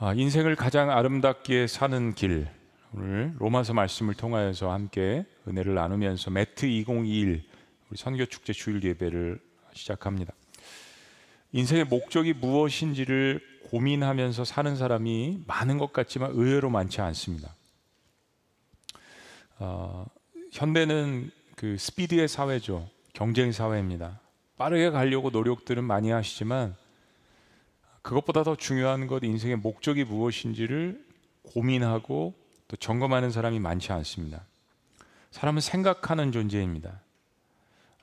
아, 인생을 가장 아름답게 사는 길 오늘 로마서 말씀을 통하여서 함께 은혜를 나누면서 매트 2021 우리 선교 축제 주일 예배를 시작합니다. 인생의 목적이 무엇인지를 고민하면서 사는 사람이 많은 것 같지만 의외로 많지 않습니다. 어, 현대는 그 스피드의 사회죠. 경쟁 사회입니다. 빠르게 가려고 노력들은 많이 하시지만 그것보다 더 중요한 것 인생의 목적이 무엇인지를 고민하고 또 점검하는 사람이 많지 않습니다. 사람은 생각하는 존재입니다.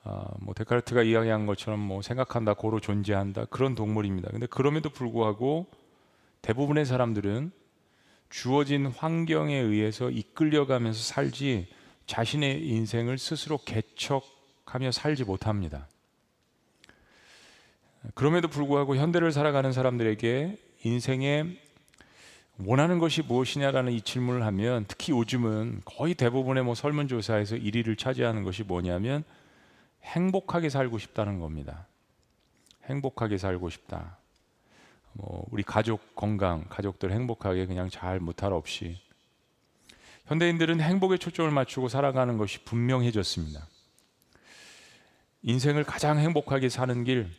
어, 뭐 데카르트가 이야기한 것처럼 뭐 생각한다, 고로 존재한다 그런 동물입니다. 근데 그럼에도 불구하고 대부분의 사람들은 주어진 환경에 의해서 이끌려가면서 살지 자신의 인생을 스스로 개척하며 살지 못합니다. 그럼에도 불구하고 현대를 살아가는 사람들에게 인생에 원하는 것이 무엇이냐라는 이 질문을 하면 특히 요즘은 거의 대부분의 뭐 설문조사에서 1위를 차지하는 것이 뭐냐면 행복하게 살고 싶다는 겁니다. 행복하게 살고 싶다. 뭐 우리 가족 건강, 가족들 행복하게 그냥 잘 무탈 없이 현대인들은 행복에 초점을 맞추고 살아가는 것이 분명해졌습니다. 인생을 가장 행복하게 사는 길,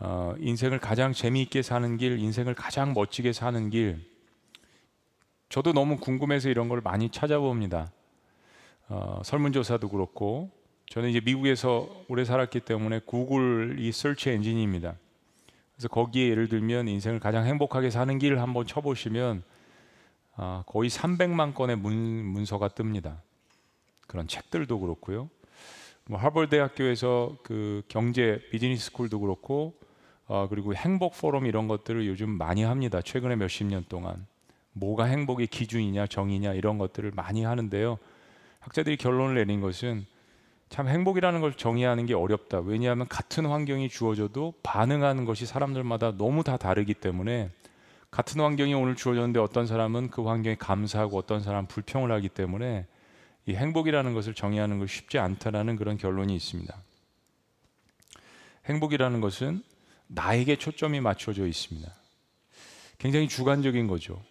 어, 인생을 가장 재미있게 사는 길, 인생을 가장 멋지게 사는 길. 저도 너무 궁금해서 이런 걸 많이 찾아봅니다. 어, 설문조사도 그렇고, 저는 이제 미국에서 오래 살았기 때문에 구글이 설치 엔진입니다. 그래서 거기에 예를 들면 인생을 가장 행복하게 사는 길을 한번 쳐보시면 어, 거의 300만 건의 문, 문서가 뜹니다. 그런 책들도 그렇고요. 뭐 하버드 대학교에서 그 경제 비즈니스 스쿨도 그렇고 어, 그리고 행복 포럼 이런 것들을 요즘 많이 합니다. 최근에 몇십 년 동안 뭐가 행복의 기준이냐 정의냐 이런 것들을 많이 하는데요. 학자들이 결론을 내린 것은 참 행복이라는 걸 정의하는 게 어렵다. 왜냐하면 같은 환경이 주어져도 반응하는 것이 사람들마다 너무 다 다르기 때문에 같은 환경이 오늘 주어졌는데 어떤 사람은 그 환경에 감사하고 어떤 사람은 불평을 하기 때문에 이 행복이라는 것을 정의하는 것이 쉽지 않다라는 그런 결론이 있습니다. 행복이라는 것은 나에게 초점이 맞춰져 있습니다. 굉장히 주관적인 거죠.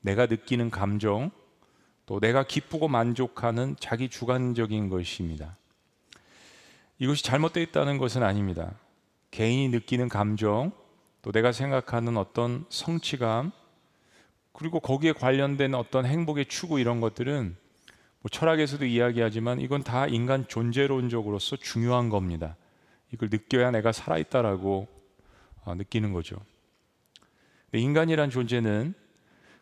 내가 느끼는 감정, 또 내가 기쁘고 만족하는 자기 주관적인 것입니다. 이것이 잘못되어 있다는 것은 아닙니다. 개인이 느끼는 감정, 또 내가 생각하는 어떤 성취감, 그리고 거기에 관련된 어떤 행복의 추구 이런 것들은 뭐 철학에서도 이야기하지만 이건 다 인간 존재론적으로서 중요한 겁니다. 이걸 느껴야 내가 살아있다라고 어, 느끼는 거죠. 인간이란 존재는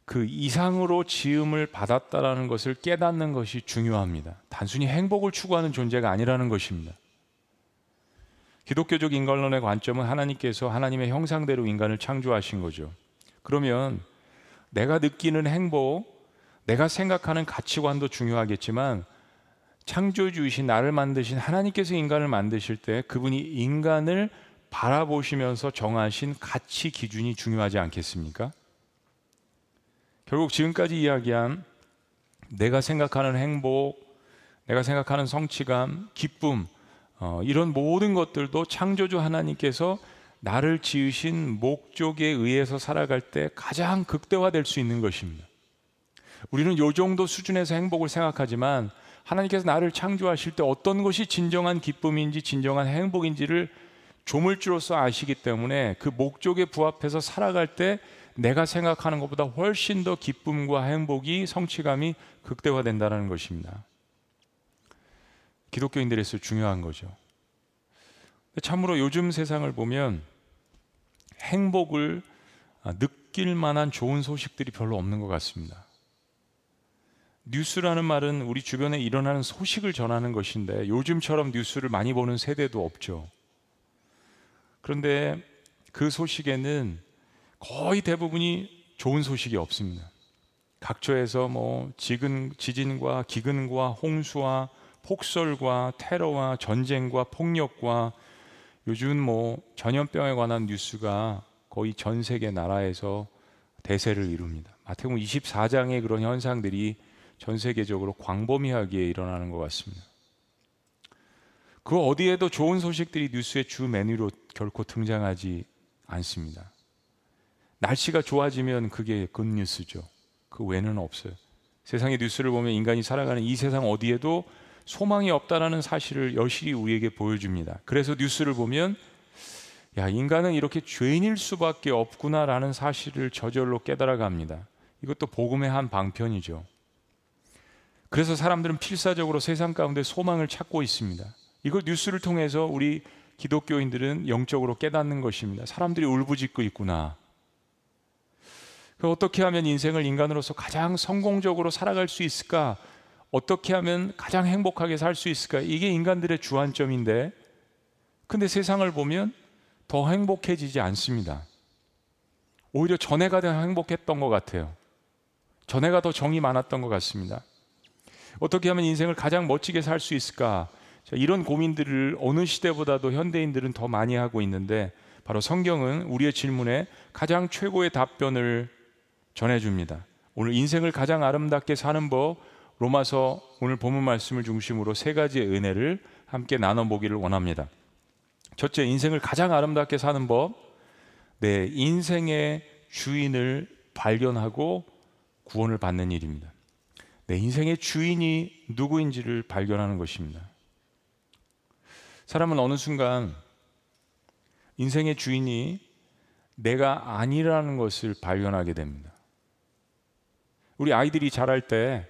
그 이상으로 지음을 받았다라는 것을 깨닫는 것이 중요합니다. 단순히 행복을 추구하는 존재가 아니라는 것입니다. 기독교적 인간론의 관점은 하나님께서 하나님의 형상대로 인간을 창조하신 거죠. 그러면 내가 느끼는 행복, 내가 생각하는 가치관도 중요하겠지만 창조주이신 나를 만드신 하나님께서 인간을 만드실 때 그분이 인간을 바라보시면서 정하신 가치 기준이 중요하지 않겠습니까? 결국 지금까지 이야기한 내가 생각하는 행복, 내가 생각하는 성취감, 기쁨, 어, 이런 모든 것들도 창조주 하나님께서 나를 지으신 목적에 의해서 살아갈 때 가장 극대화될 수 있는 것입니다. 우리는 요 정도 수준에서 행복을 생각하지만 하나님께서 나를 창조하실 때 어떤 것이 진정한 기쁨인지 진정한 행복인지를 조물주로서 아시기 때문에 그 목적에 부합해서 살아갈 때 내가 생각하는 것보다 훨씬 더 기쁨과 행복이 성취감이 극대화된다는 것입니다. 기독교인들에서 중요한 거죠. 참으로 요즘 세상을 보면 행복을 느낄 만한 좋은 소식들이 별로 없는 것 같습니다. 뉴스라는 말은 우리 주변에 일어나는 소식을 전하는 것인데 요즘처럼 뉴스를 많이 보는 세대도 없죠. 그런데 그 소식에는 거의 대부분이 좋은 소식이 없습니다. 각처에서 뭐 지근, 지진과 기근과 홍수와 폭설과 테러와 전쟁과 폭력과 요즘 뭐 전염병에 관한 뉴스가 거의 전 세계 나라에서 대세를 이룹니다. 마태복음 24장의 그런 현상들이 전 세계적으로 광범위하게 일어나는 것 같습니다. 그 어디에도 좋은 소식들이 뉴스의 주 메뉴로 결코 등장하지 않습니다. 날씨가 좋아지면 그게 굿뉴스죠. 그 외에는 없어요. 세상의 뉴스를 보면 인간이 살아가는 이 세상 어디에도 소망이 없다라는 사실을 여실히 우리에게 보여줍니다. 그래서 뉴스를 보면 야, 인간은 이렇게 죄인일 수밖에 없구나라는 사실을 저절로 깨달아 갑니다. 이것도 복음의 한 방편이죠. 그래서 사람들은 필사적으로 세상 가운데 소망을 찾고 있습니다. 이걸 뉴스를 통해서 우리 기독교인들은 영적으로 깨닫는 것입니다. 사람들이 울부짖고 있구나. 어떻게 하면 인생을 인간으로서 가장 성공적으로 살아갈 수 있을까? 어떻게 하면 가장 행복하게 살 수 있을까? 이게 인간들의 주안점인데, 근데 세상을 보면 더 행복해지지 않습니다. 오히려 전에가 더 행복했던 것 같아요. 전에가 더 정이 많았던 것 같습니다. 어떻게 하면 인생을 가장 멋지게 살 수 있을까? 자, 이런 고민들을 어느 시대보다도 현대인들은 더 많이 하고 있는데 바로 성경은 우리의 질문에 가장 최고의 답변을 전해줍니다. 오늘 인생을 가장 아름답게 사는 법 로마서 오늘 본문 말씀을 중심으로 세 가지의 은혜를 함께 나눠보기를 원합니다. 첫째, 인생을 가장 아름답게 사는 법, 내 인생의 주인을 발견하고 구원을 받는 일입니다. 내 인생의 주인이 누구인지를 발견하는 것입니다. 사람은 어느 순간 인생의 주인이 내가 아니라는 것을 발견하게 됩니다. 우리 아이들이 자랄 때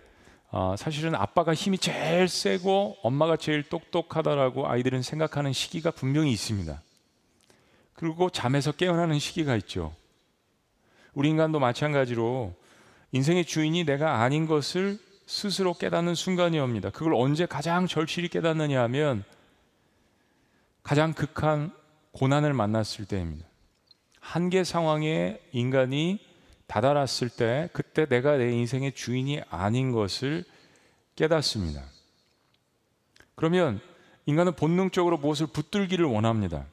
어, 사실은 아빠가 힘이 제일 세고 엄마가 제일 똑똑하다라고 아이들은 생각하는 시기가 분명히 있습니다. 그리고 잠에서 깨어나는 시기가 있죠. 우리 인간도 마찬가지로 인생의 주인이 내가 아닌 것을 스스로 깨닫는 순간이 옵니다. 그걸 언제 가장 절실히 깨닫느냐 하면 가장 극한 고난을 만났을 때입니다. 한계 상황에 인간이 다다랐을 때 그때 내가 내 인생의 주인이 아닌 것을 깨닫습니다. 그러면 인간은 본능적으로 무엇을 붙들기를 원합니다.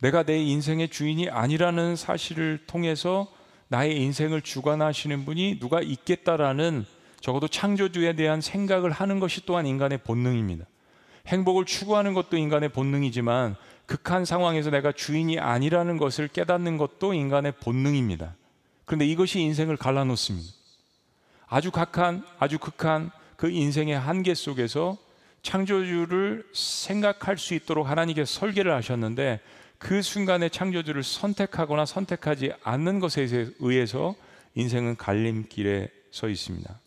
내가 내 인생의 주인이 아니라는 사실을 통해서 나의 인생을 주관하시는 분이 누가 있겠다라는 적어도 창조주에 대한 생각을 하는 것이 또한 인간의 본능입니다. 행복을 추구하는 것도 인간의 본능이지만 극한 상황에서 내가 주인이 아니라는 것을 깨닫는 것도 인간의 본능입니다. 그런데 이것이 인생을 갈라놓습니다. 아주 각한, 아주 극한 그 인생의 한계 속에서 창조주를 생각할 수 있도록 하나님께서 설계를 하셨는데 그 순간에 창조주를 선택하거나 선택하지 않는 것에 의해서 인생은 갈림길에 서 있습니다.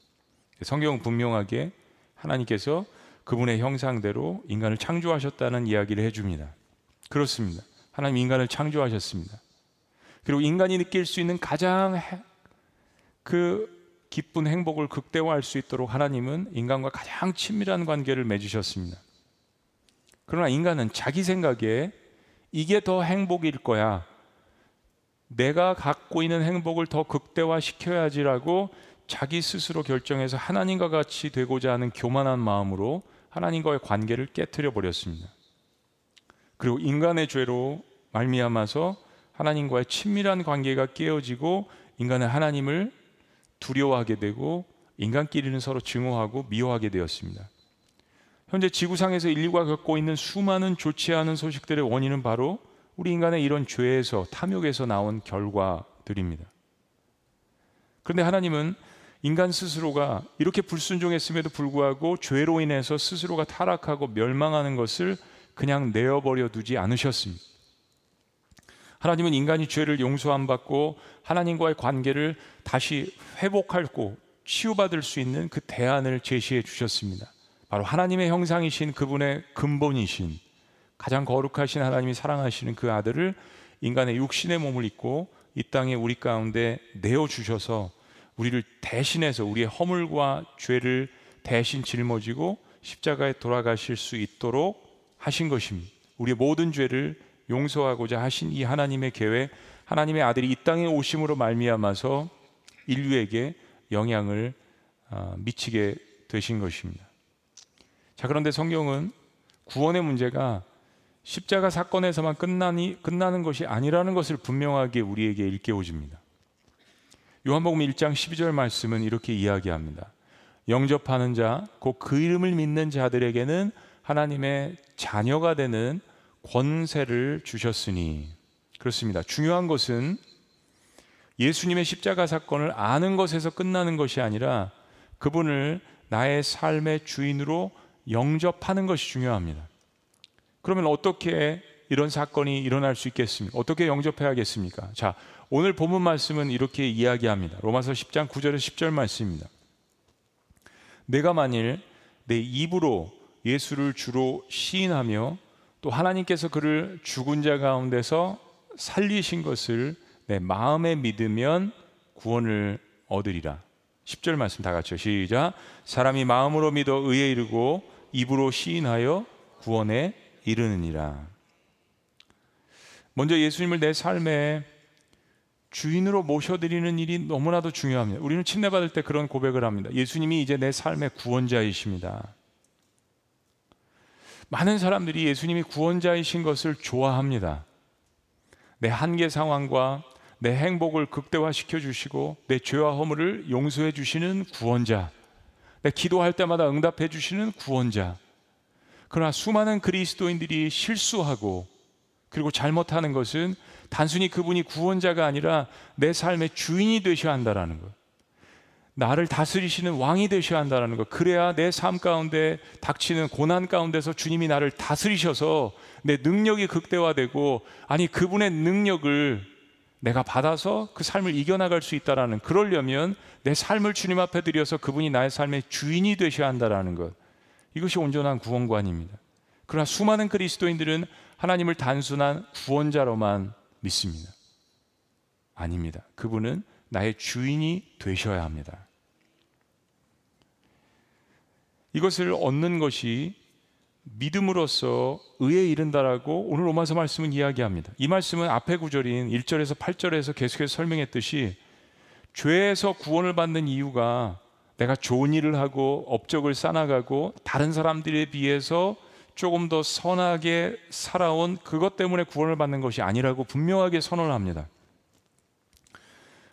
성경은 분명하게 하나님께서 그분의 형상대로 인간을 창조하셨다는 이야기를 해줍니다. 그렇습니다. 하나님 인간을 창조하셨습니다. 그리고 인간이 느낄 수 있는 가장 그 기쁜 행복을 극대화할 수 있도록 하나님은 인간과 가장 친밀한 관계를 맺으셨습니다. 그러나 인간은 자기 생각에 이게 더 행복일 거야. 내가 갖고 있는 행복을 더 극대화시켜야지라고 자기 스스로 결정해서 하나님과 같이 되고자 하는 교만한 마음으로 하나님과의 관계를 깨뜨려 버렸습니다. 그리고 인간의 죄로 말미암아서 하나님과의 친밀한 관계가 깨어지고 인간은 하나님을 두려워하게 되고 인간끼리는 서로 증오하고 미워하게 되었습니다. 현재 지구상에서 인류가 겪고 있는 수많은 좋지 않은 소식들의 원인은 바로 우리 인간의 이런 죄에서 탐욕에서 나온 결과들입니다. 그런데 하나님은 인간 스스로가 이렇게 불순종했음에도 불구하고 죄로 인해서 스스로가 타락하고 멸망하는 것을 그냥 내어버려 두지 않으셨습니다. 하나님은 인간이 죄를 용서 안 받고 하나님과의 관계를 다시 회복하고 치유받을 수 있는 그 대안을 제시해 주셨습니다. 바로 하나님의 형상이신 그분의 근본이신 가장 거룩하신 하나님이 사랑하시는 그 아들을 인간의 육신의 몸을 입고 이 땅에 우리 가운데 내어 주셔서 우리를 대신해서 우리의 허물과 죄를 대신 짊어지고 십자가에 돌아가실 수 있도록 하신 것입니다. 우리의 모든 죄를 용서하고자 하신 이 하나님의 계획, 하나님의 아들이 이 땅에 오심으로 말미암아서 인류에게 영향을 아, 미치게 되신 것입니다. 자, 그런데 성경은 구원의 문제가 십자가 사건에서만 끝나니, 끝나는 것이 아니라는 것을 분명하게 우리에게 일깨워 줍니다. 요한복음 1장 12절 말씀은 이렇게 이야기합니다. 영접하는 자, 곧 그 이름을 믿는 자들에게는 하나님의 자녀가 되는 권세를 주셨으니 그렇습니다. 중요한 것은 예수님의 십자가 사건을 아는 것에서 끝나는 것이 아니라 그분을 나의 삶의 주인으로 영접하는 것이 중요합니다. 그러면 어떻게 이런 사건이 일어날 수 있겠습니까? 어떻게 영접해야겠습니까? 자, 오늘 본문 말씀은 이렇게 이야기합니다. 로마서 10장 9절에서 10절 말씀입니다. 내가 만일 내 입으로 예수를 주로 시인하며 또 하나님께서 그를 죽은 자 가운데서 살리신 것을 내 마음에 믿으면 구원을 얻으리라. 10절 말씀 다 같이요. 시작. 사람이 마음으로 믿어 의에 이르고 입으로 시인하여 구원에 이르느니라. 먼저 예수님을 내 삶에 주인으로 모셔드리는 일이 너무나도 중요합니다. 우리는 침례받을 때 그런 고백을 합니다. 예수님이 이제 내 삶의 구원자이십니다. 많은 사람들이 예수님이 구원자이신 것을 좋아합니다. 내 한계 상황과 내 행복을 극대화시켜 주시고 내 죄와 허물을 용서해 주시는 구원자. 내 기도할 때마다 응답해 주시는 구원자. 그러나 수많은 그리스도인들이 실수하고 그리고 잘못하는 것은 단순히 그분이 구원자가 아니라 내 삶의 주인이 되셔야 한다라는 것. 나를 다스리시는 왕이 되셔야 한다는 것. 그래야 내 삶 가운데 닥치는 고난 가운데서 주님이 나를 다스리셔서 내 능력이 극대화되고 아니 그분의 능력을 내가 받아서 그 삶을 이겨나갈 수 있다라는 그러려면 내 삶을 주님 앞에 드려서 그분이 나의 삶의 주인이 되셔야 한다라는 것 이것이 온전한 구원관입니다. 그러나 수많은 그리스도인들은 하나님을 단순한 구원자로만 믿습니다. 아닙니다. 그분은 나의 주인이 되셔야 합니다. 이것을 얻는 것이 믿음으로써 의에 이른다라고 오늘 로마서 말씀은 이야기합니다. 이 말씀은 앞에 구절인 1절에서 8절에서 계속해서 설명했듯이 죄에서 구원을 받는 이유가 내가 좋은 일을 하고 업적을 쌓아가고 다른 사람들에 비해서 조금 더 선하게 살아온 그것 때문에 구원을 받는 것이 아니라고 분명하게 선언을 합니다.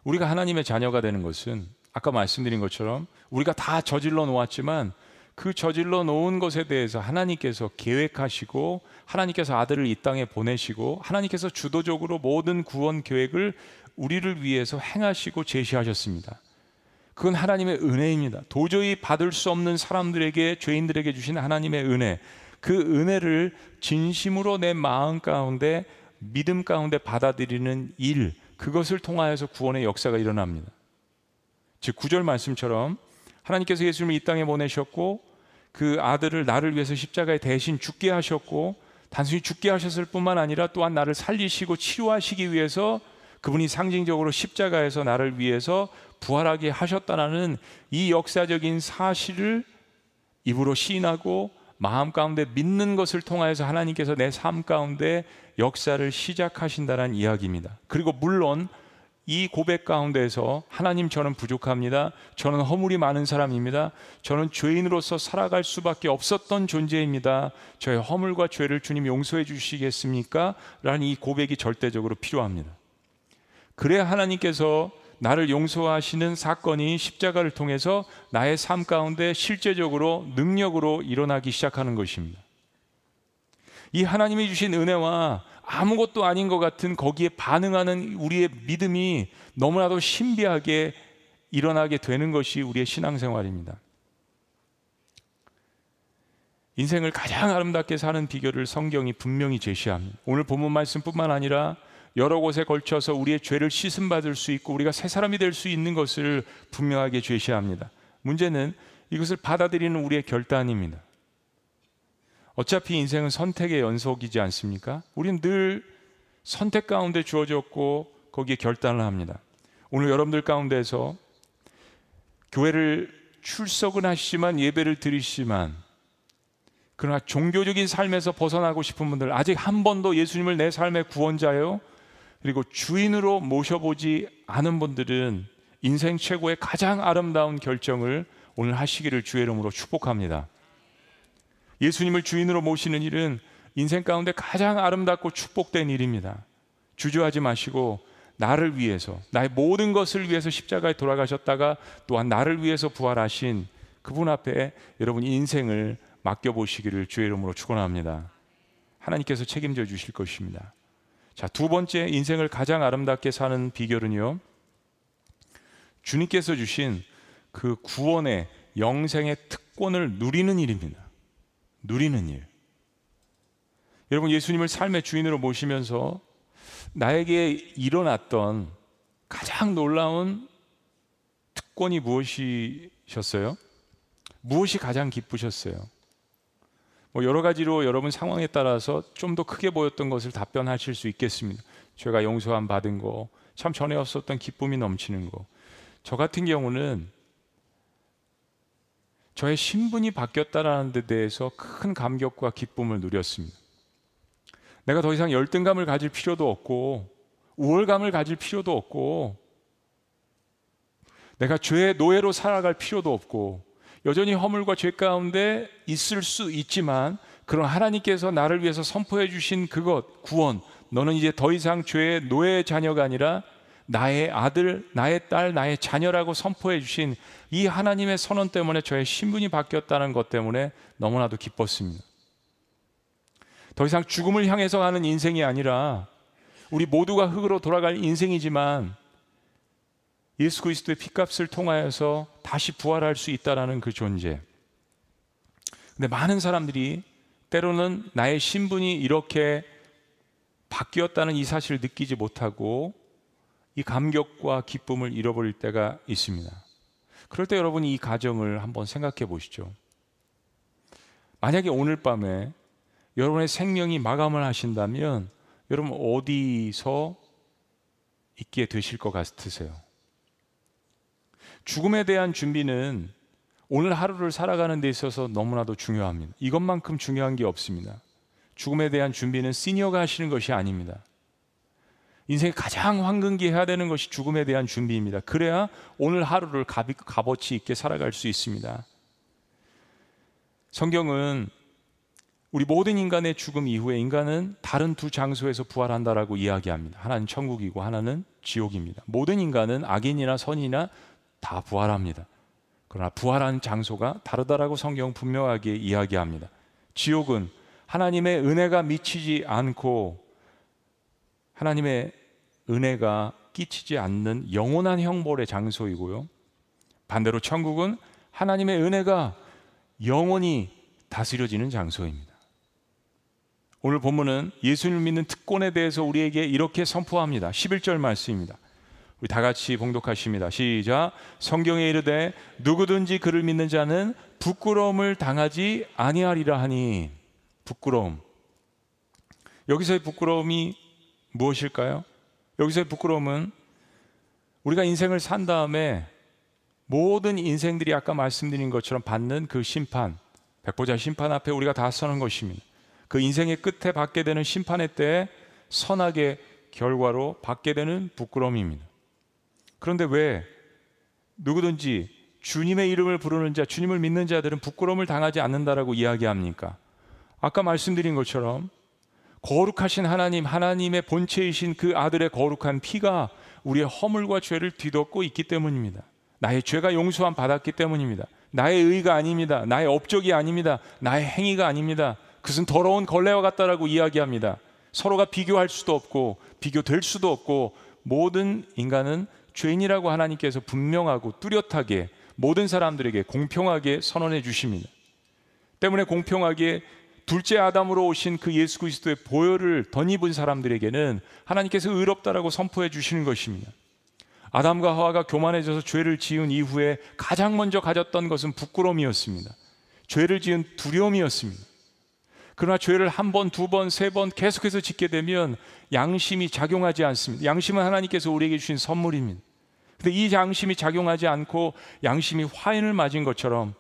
우리가 하나님의 자녀가 되는 것은 아까 말씀드린 것처럼 우리가 다 저질러 놓았지만 그 저질러 놓은 것에 대해서 하나님께서 계획하시고 하나님께서 아들을 이 땅에 보내시고 하나님께서 주도적으로 모든 구원 계획을 우리를 위해서 행하시고 제시하셨습니다. 그건 하나님의 은혜입니다. 도저히 받을 수 없는 사람들에게 죄인들에게 주신 하나님의 은혜. 그 은혜를 진심으로 내 마음 가운데 믿음 가운데 받아들이는 일 그것을 통하여서 구원의 역사가 일어납니다. 즉 구절 말씀처럼 하나님께서 예수님을 이 땅에 보내셨고 그 아들을 나를 위해서 십자가에 대신 죽게 하셨고 단순히 죽게 하셨을 뿐만 아니라 또한 나를 살리시고 치료하시기 위해서 그분이 상징적으로 십자가에서 나를 위해서 부활하게 하셨다라는 이 역사적인 사실을 입으로 시인하고 마음 가운데 믿는 것을 통하여서 하나님께서 내 삶 가운데 역사를 시작하신다는 이야기입니다. 그리고 물론 이 고백 가운데서 하나님 저는 부족합니다. 저는 허물이 많은 사람입니다. 저는 죄인으로서 살아갈 수밖에 없었던 존재입니다. 저의 허물과 죄를 주님 용서해 주시겠습니까? 라는 이 고백이 절대적으로 필요합니다. 그래야 하나님께서 나를 용서하시는 사건이 십자가를 통해서 나의 삶 가운데 실제적으로 능력으로 일어나기 시작하는 것입니다. 이 하나님이 주신 은혜와 아무것도 아닌 것 같은 거기에 반응하는 우리의 믿음이 너무나도 신비하게 일어나게 되는 것이 우리의 신앙생활입니다. 인생을 가장 아름답게 사는 비결을 성경이 분명히 제시합니다. 오늘 본문 말씀뿐만 아니라 여러 곳에 걸쳐서 우리의 죄를 씻음 받을 수 있고 우리가 새 사람이 될 수 있는 것을 분명하게 제시합니다. 문제는 이것을 받아들이는 우리의 결단입니다. 어차피 인생은 선택의 연속이지 않습니까? 우리는 늘 선택 가운데 주어졌고 거기에 결단을 합니다. 오늘 여러분들 가운데서 교회를 출석은 하시지만 예배를 드리시지만 그러나 종교적인 삶에서 벗어나고 싶은 분들 아직 한 번도 예수님을 내 삶의 구원자요 그리고 주인으로 모셔보지 않은 분들은 인생 최고의 가장 아름다운 결정을 오늘 하시기를 주의 이름으로 축복합니다. 예수님을 주인으로 모시는 일은 인생 가운데 가장 아름답고 축복된 일입니다. 주저하지 마시고 나를 위해서 나의 모든 것을 위해서 십자가에 돌아가셨다가 또한 나를 위해서 부활하신 그분 앞에 여러분 인생을 맡겨 보시기를 주의 이름으로 축원합니다. 하나님께서 책임져 주실 것입니다. 자, 두 번째 인생을 가장 아름답게 사는 비결은요. 주님께서 주신 그 구원의 영생의 특권을 누리는 일입니다. 누리는 일. 여러분 예수님을 삶의 주인으로 모시면서 나에게 일어났던 가장 놀라운 특권이 무엇이셨어요? 무엇이 가장 기쁘셨어요? 뭐 여러 가지로 여러분 상황에 따라서 좀 더 크게 보였던 것을 답변하실 수 있겠습니다. 죄가 용서함 받은 거, 참 전에 없었던 기쁨이 넘치는 거. 저 같은 경우는 저의 신분이 바뀌었다라는 데 대해서 큰 감격과 기쁨을 누렸습니다. 내가 더 이상 열등감을 가질 필요도 없고 우월감을 가질 필요도 없고 내가 죄의 노예로 살아갈 필요도 없고 여전히 허물과 죄 가운데 있을 수 있지만 그런 하나님께서 나를 위해서 선포해 주신 그것 구원 너는 이제 더 이상 죄의 노예의 자녀가 아니라 나의 아들, 나의 딸, 나의 자녀라고 선포해 주신 이 하나님의 선언 때문에 저의 신분이 바뀌었다는 것 때문에 너무나도 기뻤습니다. 더 이상 죽음을 향해서 가는 인생이 아니라 우리 모두가 흙으로 돌아갈 인생이지만 예수 그리스도의 피값을 통하여서 다시 부활할 수 있다라는 그 존재. 근데 많은 사람들이 때로는 나의 신분이 이렇게 바뀌었다는 이 사실을 느끼지 못하고 이 감격과 기쁨을 잃어버릴 때가 있습니다. 그럴 때 여러분이 이 가정을 한번 생각해 보시죠. 만약에 오늘 밤에 여러분의 생명이 마감을 하신다면 여러분 어디서 있게 되실 것 같으세요? 죽음에 대한 준비는 오늘 하루를 살아가는 데 있어서 너무나도 중요합니다. 이것만큼 중요한 게 없습니다. 죽음에 대한 준비는 시니어가 하시는 것이 아닙니다. 인생의 가장 황금기 해야 되는 것이 죽음에 대한 준비입니다. 그래야 오늘 하루를 값어치 있게 살아갈 수 있습니다. 성경은 우리 모든 인간의 죽음 이후에 인간은 다른 두 장소에서 부활한다라고 이야기합니다. 하나는 천국이고 하나는 지옥입니다. 모든 인간은 악인이나 선이나 다 부활합니다. 그러나 부활한 장소가 다르다라고 성경 분명하게 이야기합니다. 지옥은 하나님의 은혜가 미치지 않고 하나님의 은혜가 끼치지 않는 영원한 형벌의 장소이고요. 반대로 천국은 하나님의 은혜가 영원히 다스려지는 장소입니다. 오늘 본문은 예수님을 믿는 특권에 대해서 우리에게 이렇게 선포합니다. 11절 말씀입니다. 우리 다 같이 봉독하십니다. 시작. 성경에 이르되 누구든지 그를 믿는 자는 부끄러움을 당하지 아니하리라 하니 부끄러움. 여기서의 부끄러움이 무엇일까요? 여기서의 부끄러움은 우리가 인생을 산 다음에 모든 인생들이 아까 말씀드린 것처럼 받는 그 심판, 백보자 심판 앞에 우리가 다 서는 것입니다. 그 인생의 끝에 받게 되는 심판의 때에 선악의 결과로 받게 되는 부끄러움입니다. 그런데 왜 누구든지 주님의 이름을 부르는 자, 주님을 믿는 자들은 부끄러움을 당하지 않는다라고 이야기합니까? 아까 말씀드린 것처럼 거룩하신 하나님, 하나님의 본체이신 그 아들의 거룩한 피가 우리의 허물과 죄를 뒤덮고 있기 때문입니다. 나의 죄가 용서함 받았기 때문입니다. 나의 의가 아닙니다. 나의 업적이 아닙니다. 나의 행위가 아닙니다. 그것은 더러운 걸레와 같다라고 이야기합니다. 서로가 비교할 수도 없고 비교될 수도 없고 모든 인간은 죄인이라고 하나님께서 분명하고 뚜렷하게 모든 사람들에게 공평하게 선언해 주십니다. 때문에 공평하게 둘째 아담으로 오신 그 예수 그리스도의 보혈을 덧입은 사람들에게는 하나님께서 의롭다라고 선포해 주시는 것입니다. 아담과 하와가 교만해져서 죄를 지은 이후에 가장 먼저 가졌던 것은 부끄러움이었습니다. 죄를 지은 두려움이었습니다. 그러나 죄를 한 번, 두 번, 세 번 계속해서 짓게 되면 양심이 작용하지 않습니다. 양심은 하나님께서 우리에게 주신 선물입니다. 근데 이 양심이 작용하지 않고 양심이 화인을 맞은 것처럼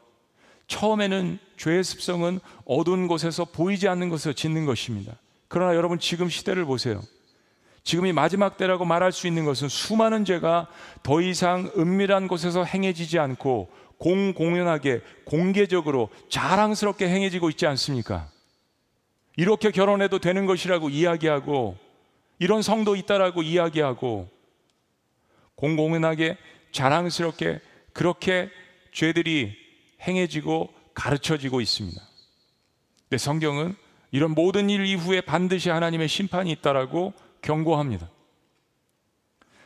처음에는 죄의 습성은 어두운 곳에서 보이지 않는 곳에서 짓는 것입니다. 그러나 여러분 지금 시대를 보세요. 지금이 마지막 때라고 말할 수 있는 것은 수많은 죄가 더 이상 은밀한 곳에서 행해지지 않고 공공연하게 공개적으로 자랑스럽게 행해지고 있지 않습니까? 이렇게 결혼해도 되는 것이라고 이야기하고 이런 성도 있다라고 이야기하고 공공연하게 자랑스럽게 그렇게 죄들이 행해지고 가르쳐지고 있습니다. 근데 성경은 이런 모든 일 이후에 반드시 하나님의 심판이 있다라고 경고합니다.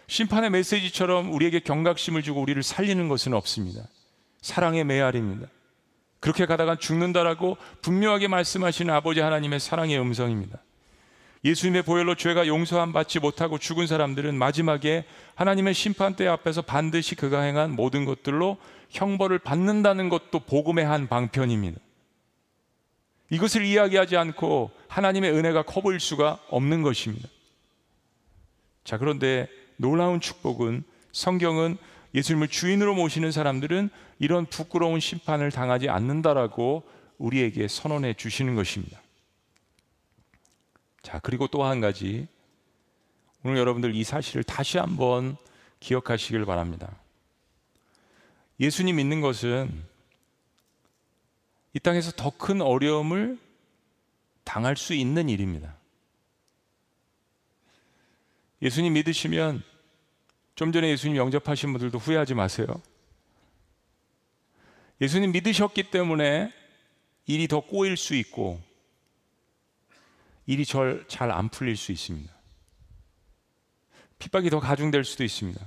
심판의 메시지처럼 우리에게 경각심을 주고 우리를 살리는 것은 없습니다. 사랑의 메아리입니다. 그렇게 가다가 죽는다라고 분명하게 말씀하시는 아버지 하나님의 사랑의 음성입니다. 예수님의 보혈로 죄가 용서함 받지 못하고 죽은 사람들은 마지막에 하나님의 심판대 앞에서 반드시 그가 행한 모든 것들로 형벌을 받는다는 것도 복음의 한 방편입니다. 이것을 이야기하지 않고 하나님의 은혜가 커 보일 수가 없는 것입니다. 자, 그런데 놀라운 축복은 성경은 예수님을 주인으로 모시는 사람들은 이런 부끄러운 심판을 당하지 않는다라고 우리에게 선언해 주시는 것입니다. 자, 그리고 또 한 가지. 오늘 여러분들 이 사실을 다시 한번 기억하시길 바랍니다. 예수님 믿는 것은 이 땅에서 더 큰 어려움을 당할 수 있는 일입니다. 예수님 믿으시면 좀 전에 예수님 영접하신 분들도 후회하지 마세요. 예수님 믿으셨기 때문에 일이 더 꼬일 수 있고 일이 잘안 풀릴 수 있습니다. 핍박이 더 가중될 수도 있습니다.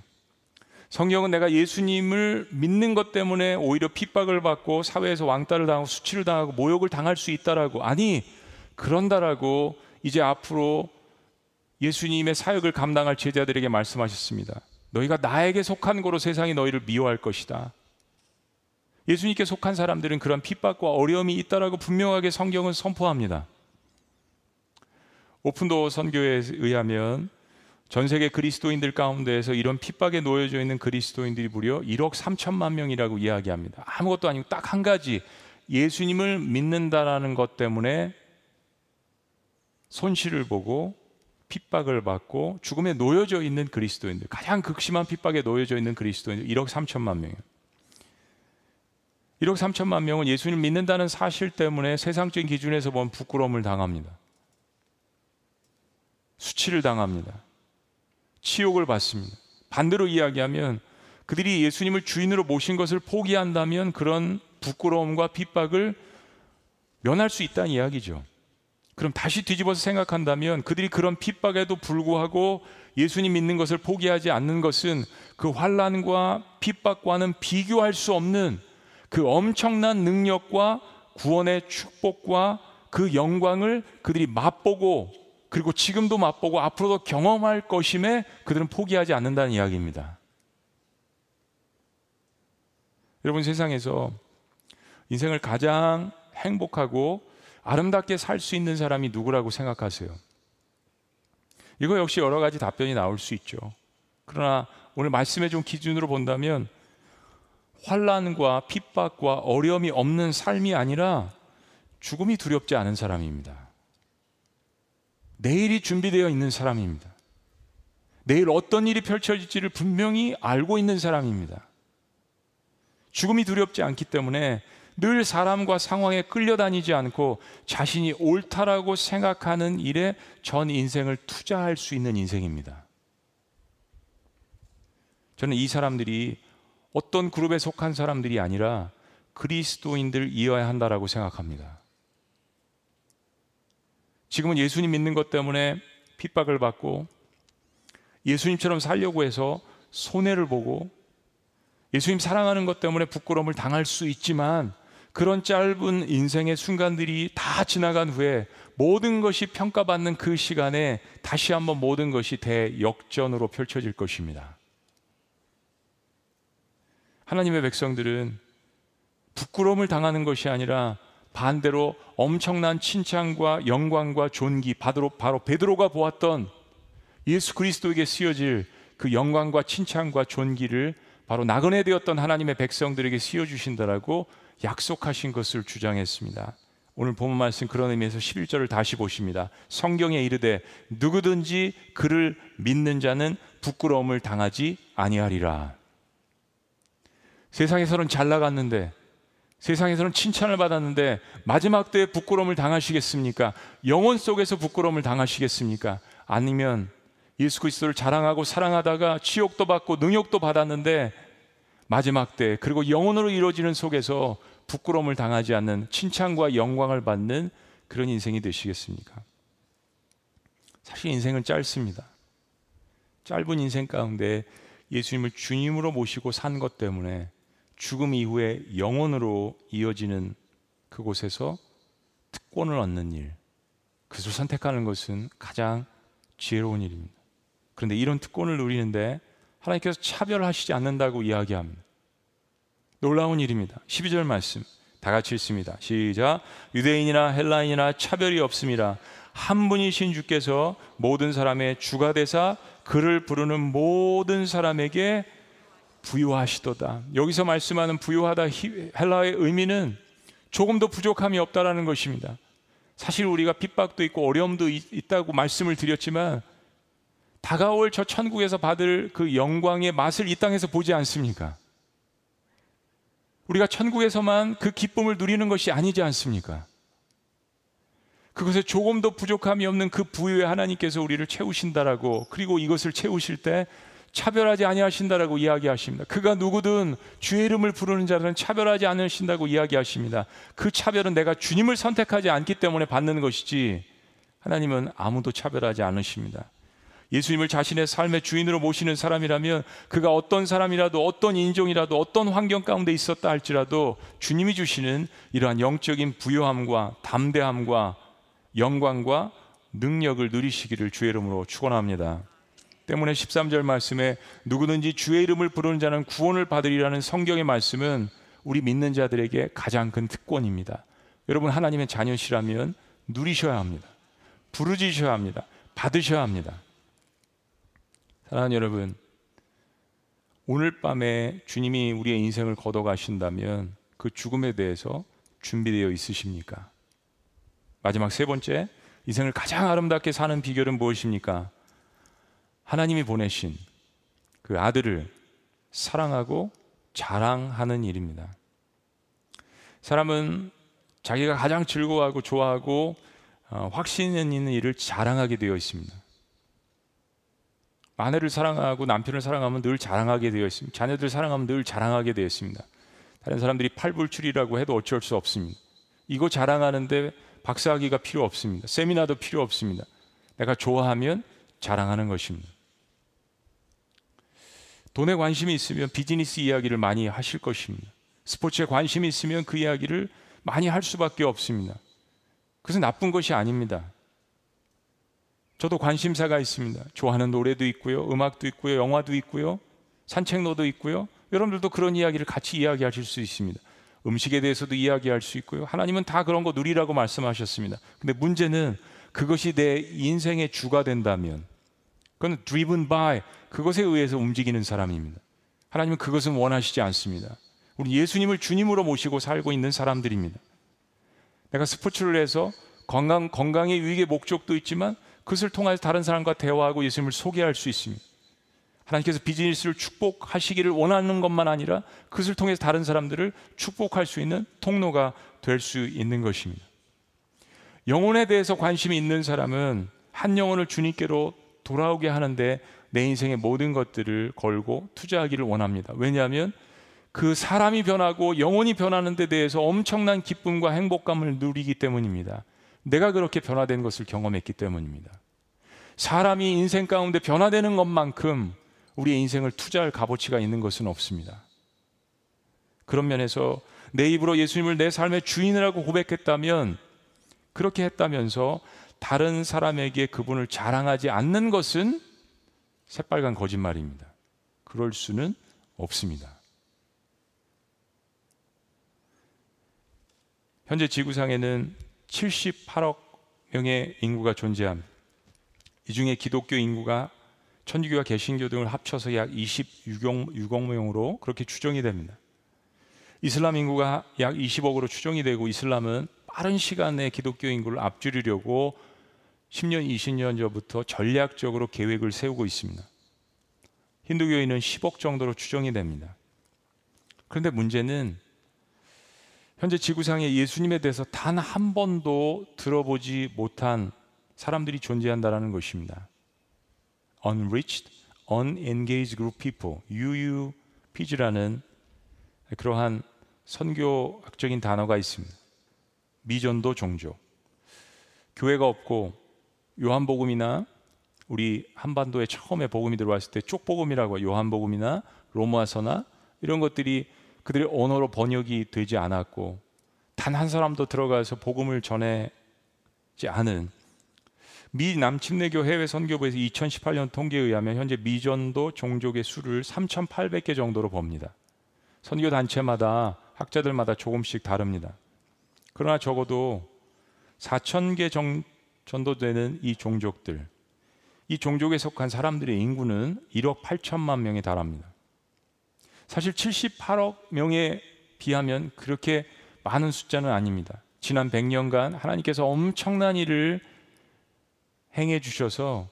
성경은 내가 예수님을 믿는 것 때문에 오히려 핍박을 받고 사회에서 왕따를 당하고 수치를 당하고 모욕을 당할 수 있다라고 아니 그런다라고 이제 앞으로 예수님의 사역을 감당할 제자들에게 말씀하셨습니다. 너희가 나에게 속한 거로 세상이 너희를 미워할 것이다. 예수님께 속한 사람들은 그런 핍박과 어려움이 있다라고 분명하게 성경은 선포합니다. 오픈도어 선교에 의하면 전 세계 그리스도인들 가운데에서 이런 핍박에 놓여져 있는 그리스도인들이 무려 1억 3천만 명이라고 이야기합니다. 아무것도 아니고 딱 한 가지 예수님을 믿는다라는 것 때문에 손실을 보고 핍박을 받고 죽음에 놓여져 있는 그리스도인들 가장 극심한 핍박에 놓여져 있는 그리스도인들 1억 3천만 명이에요. 1억 3천만 명은 예수님 믿는다는 사실 때문에 세상적인 기준에서 보면 부끄러움을 당합니다. 수치를 당합니다. 치욕을 받습니다. 반대로 이야기하면 그들이 예수님을 주인으로 모신 것을 포기한다면 그런 부끄러움과 핍박을 면할 수 있다는 이야기죠. 그럼 다시 뒤집어서 생각한다면 그들이 그런 핍박에도 불구하고 예수님 믿는 것을 포기하지 않는 것은 그 환란과 핍박과는 비교할 수 없는 그 엄청난 능력과 구원의 축복과 그 영광을 그들이 맛보고 그리고 지금도 맛보고 앞으로도 경험할 것임에 그들은 포기하지 않는다는 이야기입니다. 여러분 세상에서 인생을 가장 행복하고 아름답게 살 수 있는 사람이 누구라고 생각하세요? 이거 역시 여러 가지 답변이 나올 수 있죠. 그러나 오늘 말씀해 준 기준으로 본다면 환란과 핍박과 어려움이 없는 삶이 아니라 죽음이 두렵지 않은 사람입니다. 내일이 준비되어 있는 사람입니다. 내일 어떤 일이 펼쳐질지를 분명히 알고 있는 사람입니다. 죽음이 두렵지 않기 때문에 늘 사람과 상황에 끌려다니지 않고 자신이 옳다라고 생각하는 일에 전 인생을 투자할 수 있는 인생입니다. 저는 이 사람들이 어떤 그룹에 속한 사람들이 아니라 그리스도인들이어야 한다라고 생각합니다. 지금은 예수님 믿는 것 때문에 핍박을 받고 예수님처럼 살려고 해서 손해를 보고 예수님 사랑하는 것 때문에 부끄러움을 당할 수 있지만 그런 짧은 인생의 순간들이 다 지나간 후에 모든 것이 평가받는 그 시간에 다시 한번 모든 것이 대역전으로 펼쳐질 것입니다. 하나님의 백성들은 부끄러움을 당하는 것이 아니라 반대로 엄청난 칭찬과 영광과 존귀 바로, 바로 베드로가 보았던 예수 그리스도에게 쓰여질 그 영광과 칭찬과 존귀를 바로 나그네 되었던 하나님의 백성들에게 쓰여 주신다라고 약속하신 것을 주장했습니다. 오늘 본문 말씀 그런 의미에서 11절을 다시 보십니다. 성경에 이르되 누구든지 그를 믿는 자는 부끄러움을 당하지 아니하리라. 세상에서는 잘 나갔는데 세상에서는 칭찬을 받았는데 마지막 때에 부끄러움을 당하시겠습니까? 영혼 속에서 부끄러움을 당하시겠습니까? 아니면 예수 그리스도를 자랑하고 사랑하다가 치욕도 받고 능욕도 받았는데 마지막 때 그리고 영혼으로 이루어지는 속에서 부끄러움을 당하지 않는 칭찬과 영광을 받는 그런 인생이 되시겠습니까? 사실 인생은 짧습니다. 짧은 인생 가운데 예수님을 주님으로 모시고 산 것 때문에 죽음 이후에 영원으로 이어지는 그곳에서 특권을 얻는 일, 그것을 선택하는 것은 가장 지혜로운 일입니다. 그런데 이런 특권을 누리는데 하나님께서 차별하시지 않는다고 이야기합니다. 놀라운 일입니다. 12절 말씀 다 같이 읽습니다. 시작. 유대인이나 헬라인이나 차별이 없습니다. 한 분이신 주께서 모든 사람의 주가 되사 그를 부르는 모든 사람에게 부유하시도다. 여기서 말씀하는 부유하다 헬라의 의미는 조금도 부족함이 없다라는 것입니다. 사실 우리가 핍박도 있고 어려움도 있다고 말씀을 드렸지만 다가올 저 천국에서 받을 그 영광의 맛을 이 땅에서 보지 않습니까? 우리가 천국에서만 그 기쁨을 누리는 것이 아니지 않습니까? 그것에 조금도 부족함이 없는 그 부유의 하나님께서 우리를 채우신다라고 그리고 이것을 채우실 때 차별하지 아니하신다라고 이야기하십니다. 그가 누구든 주의 이름을 부르는 자들은 차별하지 않으신다고 이야기하십니다. 그 차별은 내가 주님을 선택하지 않기 때문에 받는 것이지 하나님은 아무도 차별하지 않으십니다. 예수님을 자신의 삶의 주인으로 모시는 사람이라면 그가 어떤 사람이라도 어떤 인종이라도 어떤 환경 가운데 있었다 할지라도 주님이 주시는 이러한 영적인 부요함과 담대함과 영광과 능력을 누리시기를 주의 이름으로 축원합니다. 때문에 13절 말씀에 누구든지 주의 이름을 부르는 자는 구원을 받으리라는 성경의 말씀은 우리 믿는 자들에게 가장 큰 특권입니다. 여러분 하나님의 자녀시라면 누리셔야 합니다. 부르짖으셔야 합니다. 받으셔야 합니다. 사랑하는 여러분, 오늘 밤에 주님이 우리의 인생을 걷어 가신다면 그 죽음에 대해서 준비되어 있으십니까? 마지막 세 번째, 인생을 가장 아름답게 사는 비결은 무엇입니까? 하나님이 보내신 그 아들을 사랑하고 자랑하는 일입니다. 사람은 자기가 가장 즐거워하고 좋아하고 어, 확신 있는 일을 자랑하게 되어 있습니다. 아내를 사랑하고 남편을 사랑하면 늘 자랑하게 되어 있습니다. 자녀들 사랑하면 늘 자랑하게 되어 있습니다. 다른 사람들이 팔불출이라고 해도 어쩔 수 없습니다. 이거 자랑하는데 박사학위가 필요 없습니다. 세미나도 필요 없습니다. 내가 좋아하면 자랑하는 것입니다. 돈에 관심이 있으면 비즈니스 이야기를 많이 하실 것입니다. 스포츠에 관심이 있으면 그 이야기를 많이 할 수밖에 없습니다. 그것은 나쁜 것이 아닙니다. 저도 관심사가 있습니다. 좋아하는 노래도 있고요, 음악도 있고요, 영화도 있고요, 산책로도 있고요. 여러분들도 그런 이야기를 같이 이야기하실 수 있습니다. 음식에 대해서도 이야기할 수 있고요. 하나님은 다 그런 거 누리라고 말씀하셨습니다. 근데 문제는 그것이 내 인생의 주가 된다면 그건 driven by 그것에 의해서 움직이는 사람입니다. 하나님은 그것은 원하시지 않습니다. 우리 예수님을 주님으로 모시고 살고 있는 사람들입니다. 내가 스포츠를 해서 건강 건강의 유익의 목적도 있지만 그것을 통해서 다른 사람과 대화하고 예수님을 소개할 수 있습니다. 하나님께서 비즈니스를 축복하시기를 원하는 것만 아니라 그것을 통해서 다른 사람들을 축복할 수 있는 통로가 될 수 있는 것입니다. 영혼에 대해서 관심이 있는 사람은 한 영혼을 주님께로 돌아오게 하는데 내 인생의 모든 것들을 걸고 투자하기를 원합니다. 왜냐하면 그 사람이 변하고 영혼이 변하는 데 대해서 엄청난 기쁨과 행복감을 누리기 때문입니다. 내가 그렇게 변화된 것을 경험했기 때문입니다. 사람이 인생 가운데 변화되는 것만큼 우리의 인생을 투자할 값어치가 있는 것은 없습니다. 그런 면에서 내 입으로 예수님을 내 삶의 주인이라고 고백했다면 그렇게 했다면서 다른 사람에게 그분을 자랑하지 않는 것은 새빨간 거짓말입니다. 그럴 수는 없습니다. 현재 지구상에는 78억 명의 인구가 존재합니다. 이 중에 기독교 인구가 천주교와 개신교 등을 합쳐서 약 26억, 6억 명으로 그렇게 추정이 됩니다. 이슬람 인구가 약 20억으로 추정이 되고 이슬람은 빠른 시간 에 기독교 인구를 앞줄이려고 10년, 20년 전부터 전략적으로 계획을 세우고 있습니다. 힌두교인은 10억 정도로 추정이 됩니다. 그런데 문제는 현재 지구상에 예수님에 대해서 단 한 번도 들어보지 못한 사람들이 존재한다는 것입니다. Unreached, Unengaged Group People, UUPG라는 그러한 선교학적인 단어가 있습니다. 미전도 종족. 교회가 없고 요한복음이나 우리 한반도에 처음에 복음이 들어왔을 때 쪽복음이라고 요한복음이나 로마서나 이런 것들이 그들의 언어로 번역이 되지 않았고 단 한 사람도 들어가서 복음을 전해지 않은 미 남침내교 해외 선교부에서 2018년 통계에 의하면 현재 미전도 종족의 수를 3,800개 정도로 봅니다. 선교 단체마다 학자들마다 조금씩 다릅니다. 그러나 적어도 4,000개 정도 되는 이 종족들, 이 종족에 속한 사람들의 인구는 1억 8천만 명에 달합니다. 사실 78억 명에 비하면 그렇게 많은 숫자는 아닙니다. 지난 100년간 하나님께서 엄청난 일을 행해 주셔서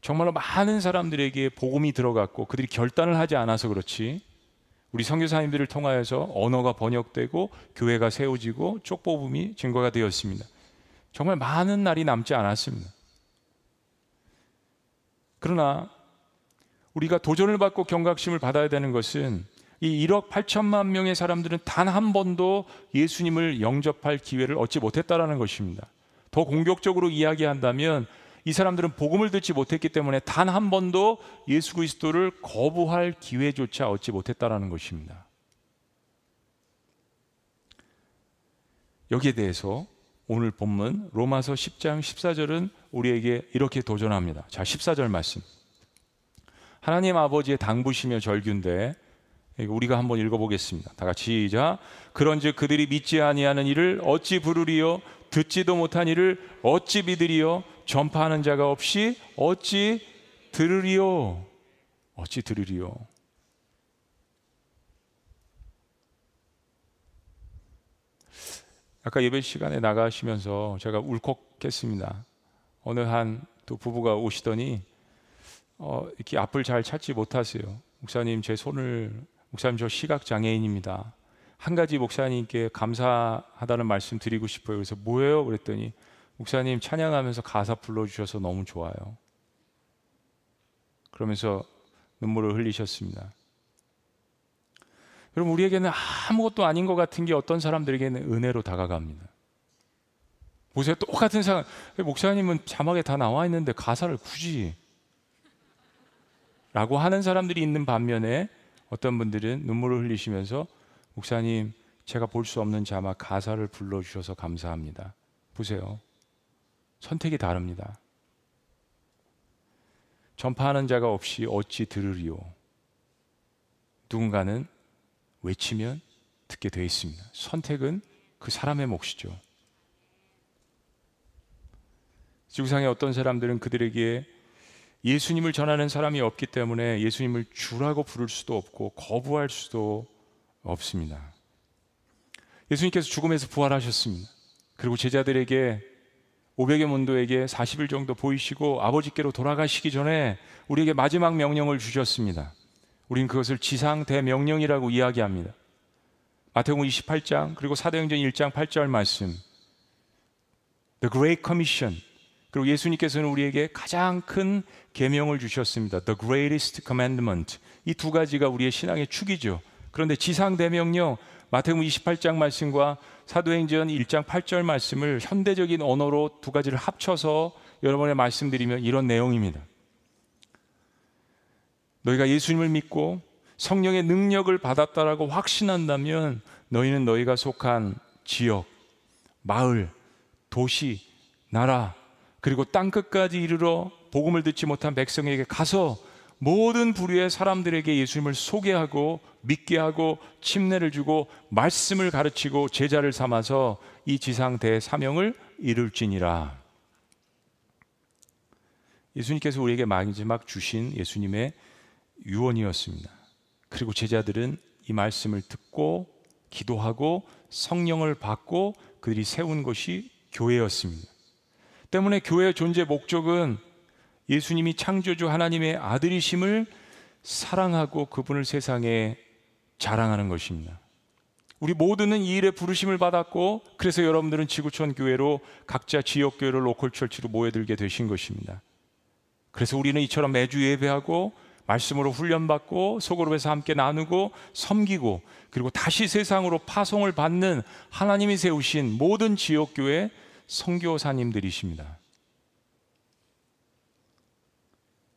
정말로 많은 사람들에게 복음이 들어갔고 그들이 결단을 하지 않아서 그렇지 우리 선교사님들을 통하여서 언어가 번역되고 교회가 세워지고 쪽복음이 증거가 되었습니다. 정말 많은 날이 남지 않았습니다. 그러나 우리가 도전을 받고 경각심을 받아야 되는 것은 이 1억 8천만 명의 사람들은 단 한 번도 예수님을 영접할 기회를 얻지 못했다라는 것입니다. 더 공격적으로 이야기한다면 이 사람들은 복음을 듣지 못했기 때문에 단 한 번도 예수 그리스도를 거부할 기회조차 얻지 못했다라는 것입니다. 여기에 대해서 오늘 본문 로마서 10장 14절은 우리에게 이렇게 도전합니다. 자, 14절 말씀. 하나님 아버지의 당부시며 절규인데 우리가 한번 읽어보겠습니다. 다 같이 시작. 그런즉 그들이 믿지 아니하는 이를 어찌 부르리요? 듣지도 못한 이를 어찌 믿으리요? 전파하는 자가 없이 어찌 들으리요? 어찌 들으리요? 아까 예배 시간에 나가시면서 제가 울컥했습니다. 어느 한 또 부부가 오시더니 어, 이렇게 앞을 잘 찾지 못하세요. 목사님 제 손을 목사님 저 시각 장애인입니다. 한 가지 목사님께 감사하다는 말씀 드리고 싶어요. 그래서 뭐예요? 그랬더니 목사님 찬양하면서 가사 불러주셔서 너무 좋아요. 그러면서 눈물을 흘리셨습니다. 여러분, 우리에게는 아무것도 아닌 것 같은 게 어떤 사람들에게는 은혜로 다가갑니다. 보세요. 똑같은 상황. 목사님은 자막에 다 나와 있는데 가사를 굳이 라고 하는 사람들이 있는 반면에 어떤 분들은 눈물을 흘리시면서 목사님, 제가 볼 수 없는 자막 가사를 불러주셔서 감사합니다. 보세요. 선택이 다릅니다. 전파하는 자가 없이 어찌 들으리요? 누군가는 외치면 듣게 되어 있습니다. 선택은 그 사람의 몫이죠. 지구상의 어떤 사람들은 그들에게 예수님을 전하는 사람이 없기 때문에 예수님을 주라고 부를 수도 없고 거부할 수도 없습니다. 예수님께서 죽음에서 부활하셨습니다. 그리고 제자들에게 500의 문도에게 40일 정도 보이시고 아버지께로 돌아가시기 전에 우리에게 마지막 명령을 주셨습니다. 우린 그것을 지상 대명령이라고 이야기합니다. 마태복음 28장 그리고 사도행전 1장 8절 말씀. The Great Commission. 그리고 예수님께서는 우리에게 가장 큰 계명을 주셨습니다. The greatest commandment. 이 두 가지가 우리의 신앙의 축이죠. 그런데 지상 대명령 마태복음 28장 말씀과 사도행전 1장 8절 말씀을 현대적인 언어로 두 가지를 합쳐서 여러분의 말씀드리면 이런 내용입니다. 너희가 예수님을 믿고 성령의 능력을 받았다라고 확신한다면 너희는 너희가 속한 지역, 마을, 도시, 나라, 그리고 땅 끝까지 이르러 복음을 듣지 못한 백성에게 가서 모든 부류의 사람들에게 예수님을 소개하고 믿게 하고 침례를 주고 말씀을 가르치고 제자를 삼아서 이 지상 대사명을 이룰지니라. 예수님께서 우리에게 마지막 주신 예수님의 유언이었습니다. 그리고 제자들은 이 말씀을 듣고 기도하고 성령을 받고 그들이 세운 것이 교회였습니다. 때문에 교회의 존재 목적은 예수님이 창조주 하나님의 아들이심을 사랑하고 그분을 세상에 자랑하는 것입니다. 우리 모두는 이 일에 부르심을 받았고 그래서 여러분들은 지구촌 교회로 각자 지역 교회로 로컬 철치로 모여들게 되신 것입니다. 그래서 우리는 이처럼 매주 예배하고 말씀으로 훈련받고 소그룹에서 함께 나누고 섬기고 그리고 다시 세상으로 파송을 받는 하나님이 세우신 모든 지역 교회 선교사님들이십니다.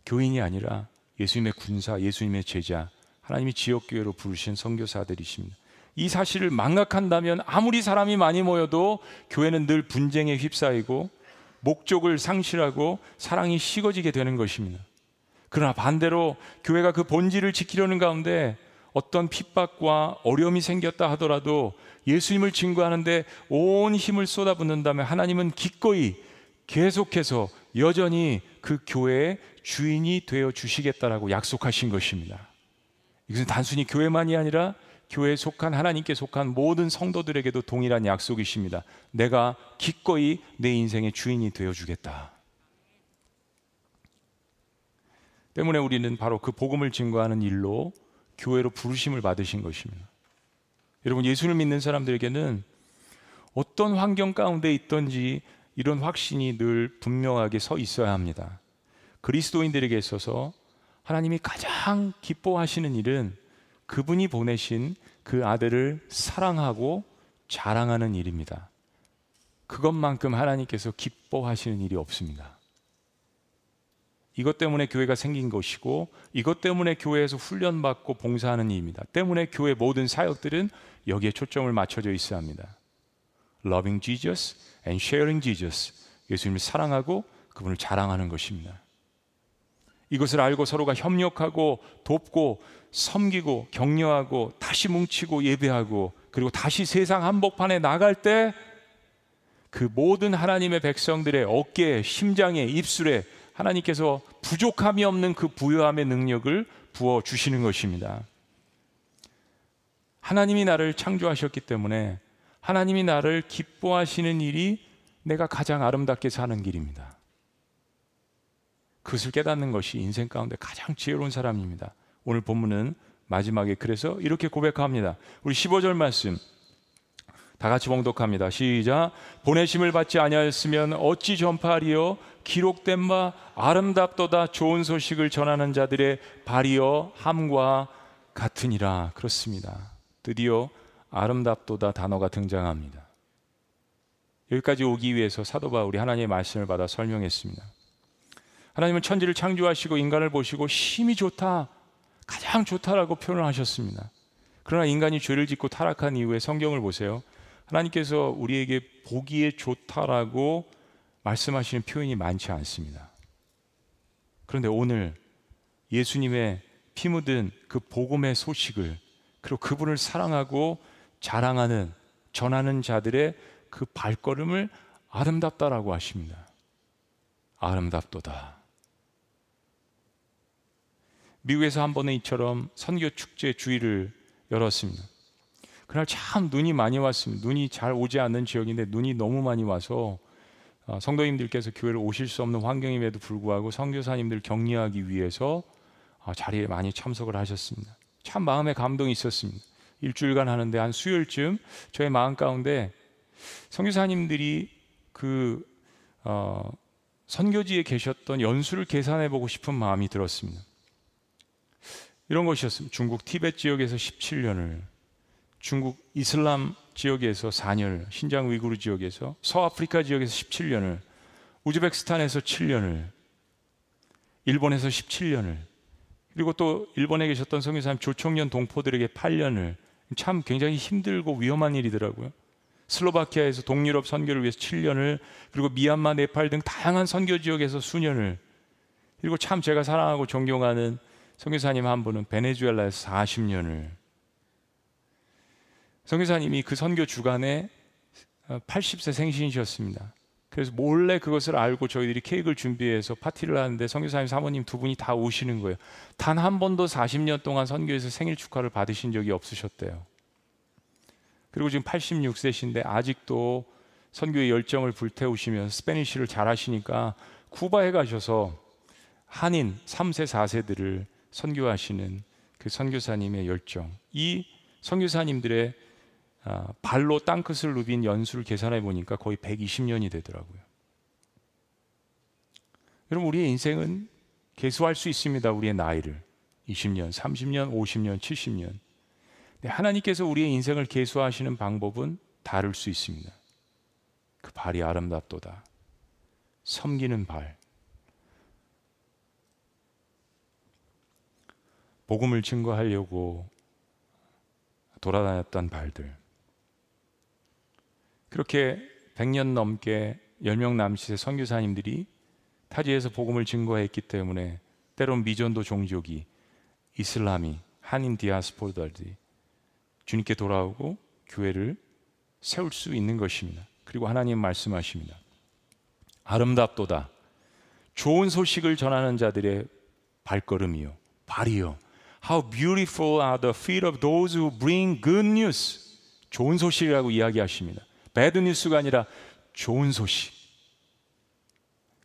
교인이 아니라 예수님의 군사, 예수님의 제자, 하나님이 지역 교회로 부르신 선교사들이십니다. 이 사실을 망각한다면 아무리 사람이 많이 모여도 교회는 늘 분쟁에 휩싸이고 목적을 상실하고 사랑이 식어지게 되는 것입니다. 그러나 반대로 교회가 그 본질을 지키려는 가운데 어떤 핍박과 어려움이 생겼다 하더라도 예수님을 증거하는데 온 힘을 쏟아붓는다면 하나님은 기꺼이 계속해서 여전히 그 교회의 주인이 되어 주시겠다라고 약속하신 것입니다. 이것은 단순히 교회만이 아니라 교회에 속한 하나님께 속한 모든 성도들에게도 동일한 약속이십니다. 내가 기꺼이 내 인생의 주인이 되어 주겠다. 때문에 우리는 바로 그 복음을 증거하는 일로 교회로 부르심을 받으신 것입니다. 여러분 예수를 믿는 사람들에게는 어떤 환경 가운데 있든지 이런 확신이 늘 분명하게 서 있어야 합니다. 그리스도인들에게 있어서 하나님이 가장 기뻐하시는 일은 그분이 보내신 그 아들을 사랑하고 자랑하는 일입니다. 그것만큼 하나님께서 기뻐하시는 일이 없습니다. 이것 때문에 교회가 생긴 것이고 이것 때문에 교회에서 훈련받고 봉사하는 일입니다. 때문에 교회 모든 사역들은 여기에 초점을 맞춰져 있어야 합니다. Loving Jesus and sharing Jesus. 예수님을 사랑하고 그분을 자랑하는 것입니다. 이것을 알고 서로가 협력하고 돕고 섬기고 격려하고 다시 뭉치고 예배하고 그리고 다시 세상 한복판에 나갈 때 그 모든 하나님의 백성들의 어깨에 심장에 입술에 하나님께서 부족함이 없는 그 부여함의 능력을 부어 주시는 것입니다. 하나님이 나를 창조하셨기 때문에 하나님이 나를 기뻐하시는 일이 내가 가장 아름답게 사는 길입니다. 그것을 깨닫는 것이 인생 가운데 가장 지혜로운 사람입니다. 오늘 본문은 마지막에 그래서 이렇게 고백합니다. 우리 15절 말씀 다 같이 봉독합니다. 시작. 보내심을 받지 아니하였으면 어찌 전파하리요? 기록된 바 아름답도다 좋은 소식을 전하는 자들의 발이여 함과 같으니라. 그렇습니다. 드디어 아름답도다 단어가 등장합니다. 여기까지 오기 위해서 사도 바울이 하나님의 말씀을 받아 설명했습니다. 하나님은 천지를 창조하시고 인간을 보시고 힘이 좋다, 가장 좋다라고 표현을 하셨습니다. 그러나 인간이 죄를 짓고 타락한 이후에 성경을 보세요. 하나님께서 우리에게 보기에 좋다라고 말씀하시는 표현이 많지 않습니다. 그런데 오늘 예수님의 피 묻은 그 복음의 소식을 그리고 그분을 사랑하고 자랑하는 전하는 자들의 그 발걸음을 아름답다라고 하십니다. 아름답도다. 미국에서 한 번은 이처럼 선교 축제 주의를 열었습니다. 그날 참 눈이 많이 왔습니다. 눈이 잘 오지 않는 지역인데 눈이 너무 많이 와서 어, 성도님들께서 교회를 오실 수 없는 환경임에도 불구하고 선교사님들 격려하기 위해서 어, 자리에 많이 참석을 하셨습니다. 참 마음에 감동이 있었습니다. 일주일간 하는데 한 수요일쯤 저의 마음 가운데 선교사님들이 그 어, 선교지에 계셨던 연수를 계산해 보고 싶은 마음이 들었습니다. 이런 것이었습니다. 중국 티베트 지역에서 17년을, 중국 이슬람 지역에서 4년을, 신장 위구르 지역에서, 서아프리카 지역에서 17년을, 우즈베크스탄에서 7년을, 일본에서 17년을, 그리고 또 일본에 계셨던 성교사님 조총련 동포들에게 8년을. 참 굉장히 힘들고 위험한 일이더라고요. 슬로바키아에서 동유럽 선교를 위해서 7년을 그리고 미얀마, 네팔 등 다양한 선교 지역에서 수년을. 그리고 참 제가 사랑하고 존경하는 성교사님 한 분은 베네수엘라에서 40년을 성교사님이 그 선교 주간에 80세 생신이셨습니다. 그래서 몰래 그것을 알고 저희들이 케이크를 준비해서 파티를 하는데 성교사님 사모님 두 분이 다 오시는 거예요. 단 한 번도 40년 동안 선교에서 생일 축하를 받으신 적이 없으셨대요. 그리고 지금 86세신데 아직도 선교의 열정을 불태우시면서 스페니쉬를 잘하시니까 쿠바에 가셔서 한인 3세 4세들을 선교하시는 그 선교사님의 열정, 이 선교사님들의 아, 발로 땅끝을 누빈 연수를 계산해 보니까 거의 120년이 되더라고요. 여러분 우리의 인생은 계수할 수 있습니다. 우리의 나이를 20년, 30년, 50년, 70년. 하나님께서 우리의 인생을 계수하시는 방법은 다를 수 있습니다. 그 발이 아름답도다. 섬기는 발. 복음을 증거하려고 돌아다녔던 발들. 그렇게 100년 넘게 10명 남짓의 선교사님들이 타지에서 복음을 증거했기 때문에 때론 미전도 종족이 이슬람이 한인 디아스포르들이 주님께 돌아오고 교회를 세울 수 있는 것입니다. 그리고 하나님 말씀하십니다. 아름답도다. 좋은 소식을 전하는 자들의 발걸음이요. 발이요. How beautiful are the feet of those who bring good news. 좋은 소식이라고 이야기하십니다. Bad news가 아니라 좋은 소식.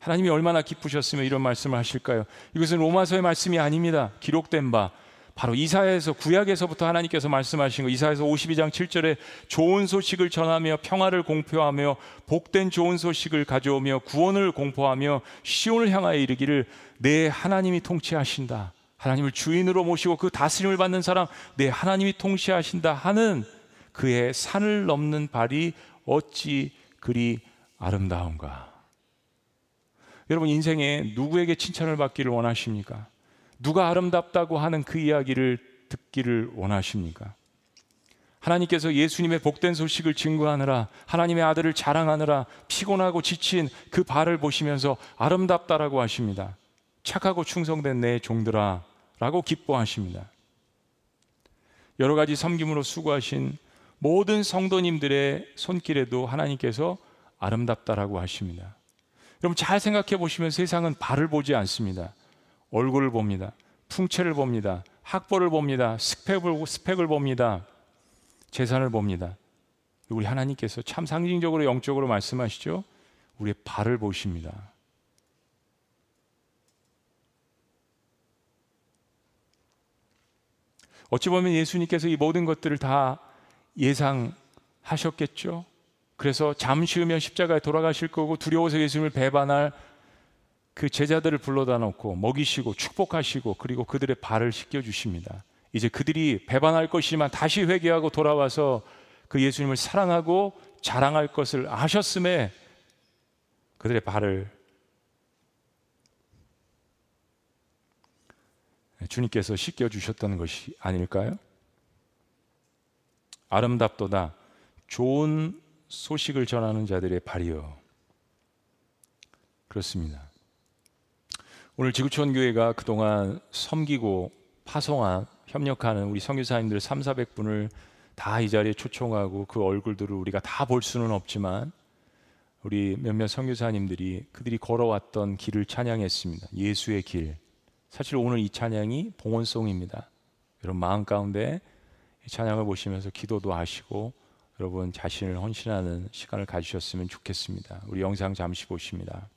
하나님이 얼마나 기쁘셨으면 이런 말씀을 하실까요? 이것은 로마서의 말씀이 아닙니다. 기록된 바 바로 이사야에서 구약에서부터 하나님께서 말씀하신 거 이사야서 52장 7절에 좋은 소식을 전하며 평화를 공표하며 복된 좋은 소식을 가져오며 구원을 공포하며 시온을 향하여 이르기를 내 하나님이 통치하신다. 하나님을 주인으로 모시고 그 다스림을 받는 사람 내 하나님이 통치하신다 하는 그의 산을 넘는 발이 어찌 그리 아름다운가. 여러분 인생에 누구에게 칭찬을 받기를 원하십니까? 누가 아름답다고 하는 그 이야기를 듣기를 원하십니까? 하나님께서 예수님의 복된 소식을 증거하느라 하나님의 아들을 자랑하느라 피곤하고 지친 그 발을 보시면서 아름답다라고 하십니다. 착하고 충성된 내 종들아 라고 기뻐하십니다. 여러 가지 섬김으로 수고하신 모든 성도님들의 손길에도 하나님께서 아름답다라고 하십니다. 여러분 잘 생각해 보시면 세상은 발을 보지 않습니다. 얼굴을 봅니다. 풍채를 봅니다. 학벌을 봅니다. 스펙을, 스펙을 봅니다. 재산을 봅니다. 우리 하나님께서 참 상징적으로 영적으로 말씀하시죠. 우리의 발을 보십니다. 어찌 보면 예수님께서 이 모든 것들을 다 예상하셨겠죠. 그래서 잠시 후면 십자가에 돌아가실 거고 두려워서 예수님을 배반할 그 제자들을 불러다 놓고 먹이시고 축복하시고 그리고 그들의 발을 씻겨 주십니다. 이제 그들이 배반할 것이지만 다시 회개하고 돌아와서 그 예수님을 사랑하고 자랑할 것을 아셨음에 그들의 발을 주님께서 씻겨 주셨다는 것이 아닐까요? 아름답도다 좋은 소식을 전하는 자들의 발이요. 그렇습니다. 오늘 지구촌 교회가 그동안 섬기고 파송한 협력하는 우리 선교사님들 3, 400분을 다 이 자리에 초청하고 그 얼굴들을 우리가 다 볼 수는 없지만 우리 몇몇 선교사님들이 그들이 걸어왔던 길을 찬양했습니다. 예수의 길. 사실 오늘 이 찬양이 봉헌송입니다. 여러분 마음 가운데 이 찬양을 보시면서 기도도 하시고 여러분 자신을 헌신하는 시간을 가지셨으면 좋겠습니다. 우리 영상 잠시 보십니다.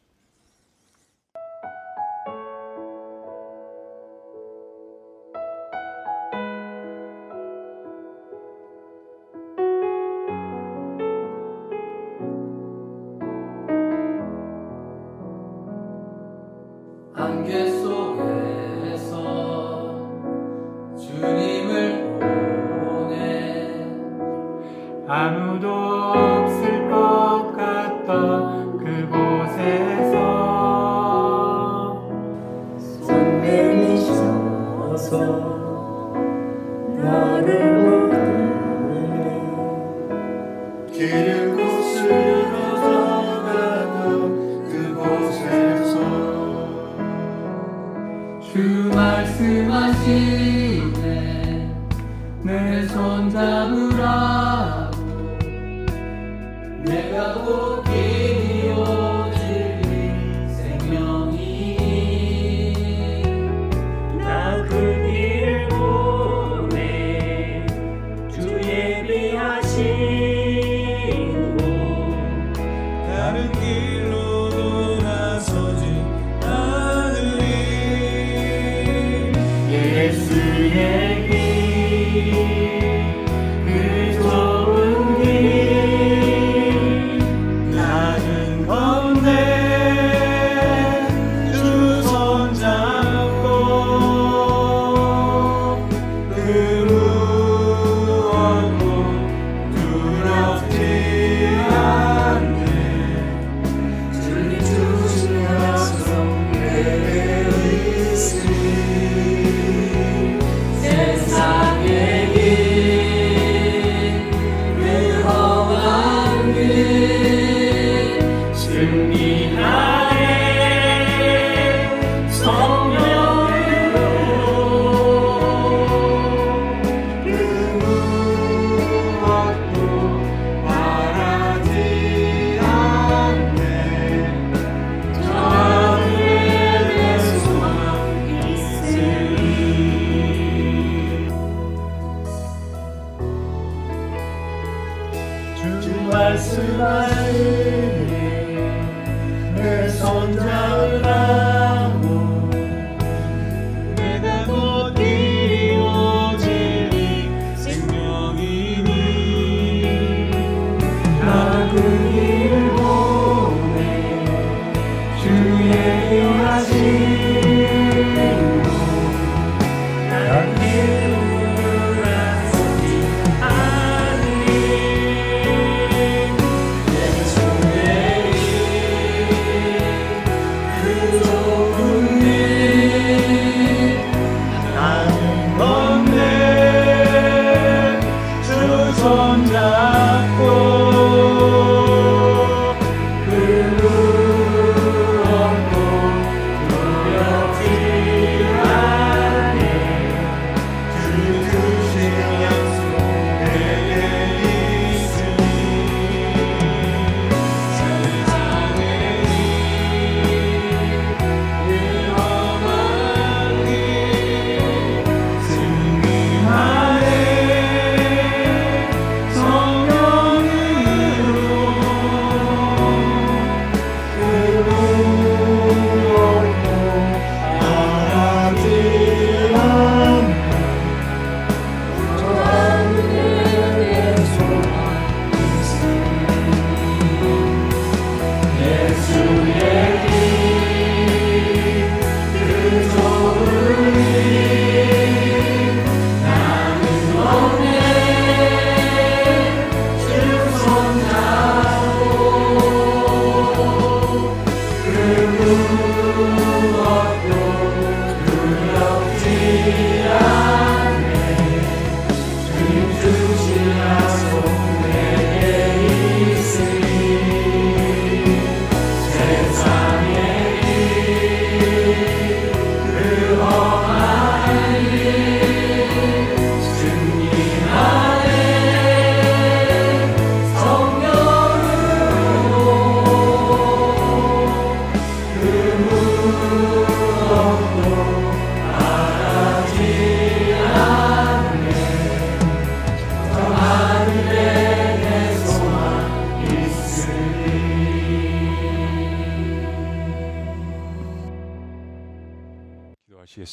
你。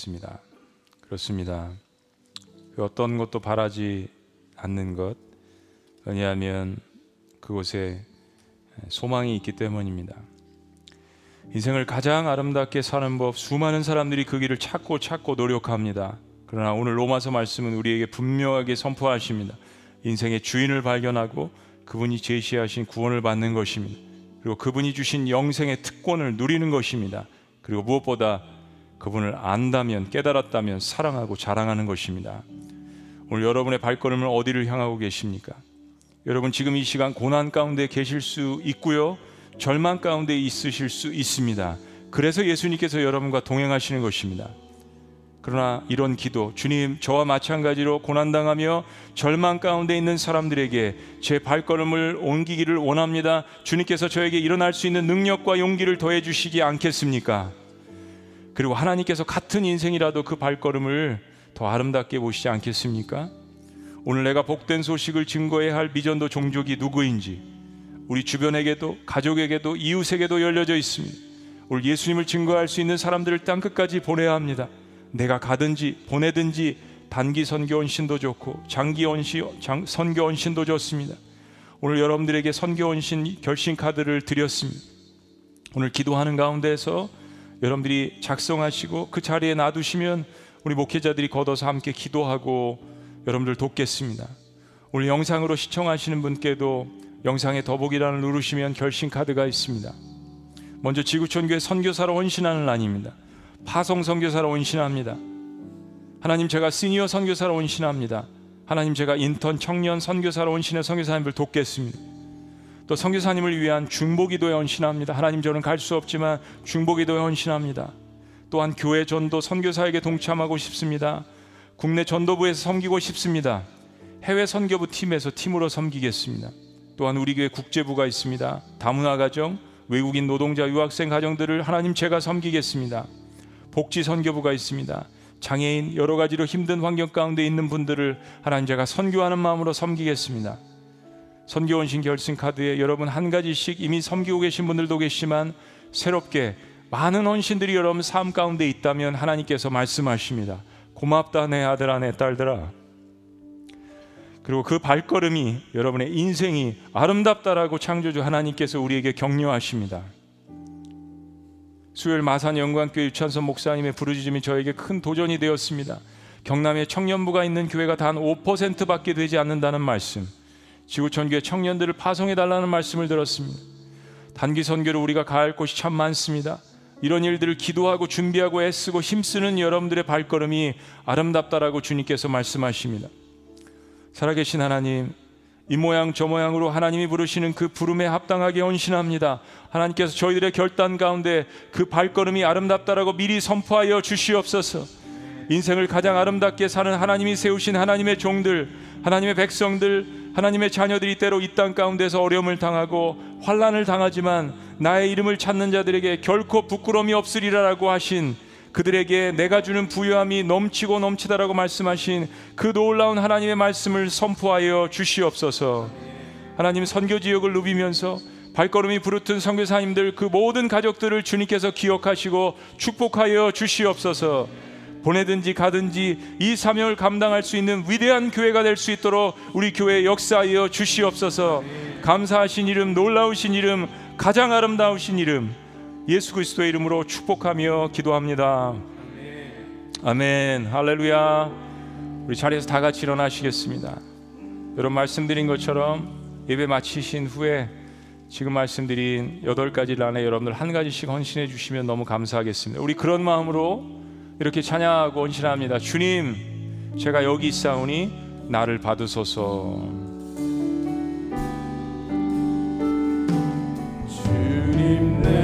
기도하시겠습니다. 그렇습니다. 그 어떤 것도 바라지 않는 것, 왜냐하면 그곳에 소망이 있기 때문입니다. 인생을 가장 아름답게 사는 법, 수많은 사람들이 그 길을 찾고 찾고 노력합니다. 그러나 오늘 로마서 말씀은 우리에게 분명하게 선포하십니다. 인생의 주인을 발견하고 그분이 제시하신 구원을 받는 것입니다. 그리고 그분이 주신 영생의 특권을 누리는 것입니다. 그리고 무엇보다 그분을 안다면 깨달았다면 사랑하고 자랑하는 것입니다. 오늘 여러분의 발걸음을 어디를 향하고 계십니까? 여러분 지금 이 시간 고난 가운데 계실 수 있고요. 절망 가운데 있으실 수 있습니다. 그래서 예수님께서 여러분과 동행하시는 것입니다. 그러나 이런 기도, 주님, 저와 마찬가지로 고난당하며 절망 가운데 있는 사람들에게 제 발걸음을 옮기기를 원합니다. 주님께서 저에게 일어날 수 있는 능력과 용기를 더해 주시지 않겠습니까? 그리고 하나님께서 같은 인생이라도 그 발걸음을 더 아름답게 보시지 않겠습니까? 오늘 내가 복된 소식을 증거해야 할 미전도 종족이 누구인지 우리 주변에게도 가족에게도 이웃에게도 열려져 있습니다. 오늘 예수님을 증거할 수 있는 사람들을 땅 끝까지 보내야 합니다. 내가 가든지 보내든지 단기 선교 원신도 좋고 장기 원시 장, 선교 원신도 좋습니다. 오늘 여러분들에게 선교 원신 결심 카드를 드렸습니다. 오늘 기도하는 가운데서 여러분들이 작성하시고 그 자리에 놔두시면 우리 목회자들이 걷어서 함께 기도하고 여러분들 돕겠습니다. 오늘 영상으로 시청하시는 분께도 영상에 더보기란을 누르시면 결심 카드가 있습니다. 먼저 지구촌 교회 선교사로 헌신하는 난입니다. 파송 선교사로 헌신합니다. 하나님 제가 시니어 선교사로 헌신합니다. 하나님 제가 인턴 청년 선교사로 헌신해 선교사님을 돕겠습니다. 또 선교사님을 위한 중보기도에 헌신합니다. 하나님 저는 갈 수 없지만 중보기도에 헌신합니다. 또한 교회 전도 선교사에게 동참하고 싶습니다. 국내 전도부에서 섬기고 싶습니다. 해외 선교부 팀에서 팀으로 섬기겠습니다. 또한 우리 교회 국제부가 있습니다. 다문화 가정, 외국인 노동자 유학생 가정들을 하나님 제가 섬기겠습니다. 복지 선교부가 있습니다. 장애인 여러 가지로 힘든 환경 가운데 있는 분들을 하나님 제가 선교하는 마음으로 섬기겠습니다. 선교원신 결승 카드에 여러분 한 가지씩 이미 섬기고 계신 분들도 계시지만 새롭게 많은 헌신들이 여러분 삶 가운데 있다면 하나님께서 말씀하십니다. 고맙다 내 아들아 내 딸들아. 그리고 그 발걸음이 여러분의 인생이 아름답다라고 창조주 하나님께서 우리에게 격려하십니다. 수요일 마산 영광교회 유찬선 목사님의 부르짖음이 저에게 큰 도전이 되었습니다. 경남에 청년부가 있는 교회가 단 5%밖에 되지 않는다는 말씀. 지구촌 교회 청년들을 파송해 달라는 말씀을 들었습니다. 단기 선교로 우리가 가할 곳이 참 많습니다. 이런 일들을 기도하고 준비하고 애쓰고 힘쓰는 여러분들의 발걸음이 아름답다라고 주님께서 말씀하십니다. 살아계신 하나님, 이 모양 저 모양으로 하나님이 부르시는 그 부름에 합당하게 헌신합니다. 하나님께서 저희들의 결단 가운데 그 발걸음이 아름답다라고 미리 선포하여 주시옵소서. 인생을 가장 아름답게 사는 하나님이 세우신 하나님의 종들, 하나님의 백성들, 하나님의 자녀들이 때로 이 땅 가운데서 어려움을 당하고 환란을 당하지만 나의 이름을 찾는 자들에게 결코 부끄러움이 없으리라라고 하신 그들에게 내가 주는 부유함이 넘치고 넘치다라고 말씀하신 그 놀라운 하나님의 말씀을 선포하여 주시옵소서. 하나님 선교 지역을 누비면서 발걸음이 부르튼 선교사님들 그 모든 가족들을 주님께서 기억하시고 축복하여 주시옵소서. 보내든지 가든지 이 사명을 감당할 수 있는 위대한 교회가 될 수 있도록 우리 교회 역사하여 주시옵소서. 감사하신 이름, 놀라우신 이름, 가장 아름다우신 이름 예수 그리스도의 이름으로 축복하며 기도합니다. 아멘. 할렐루야. 우리 자리에서 다 같이 일어나시겠습니다. 여러분 말씀드린 것처럼 예배 마치신 후에 지금 말씀드린 여덟 가지 란에 여러분들 한 가지씩 헌신해 주시면 너무 감사하겠습니다. 우리 그런 마음으로 이렇게 찬양하고 헌신합니다. 주님, 제가 여기 있사오니 나를 받으소서. 주님 내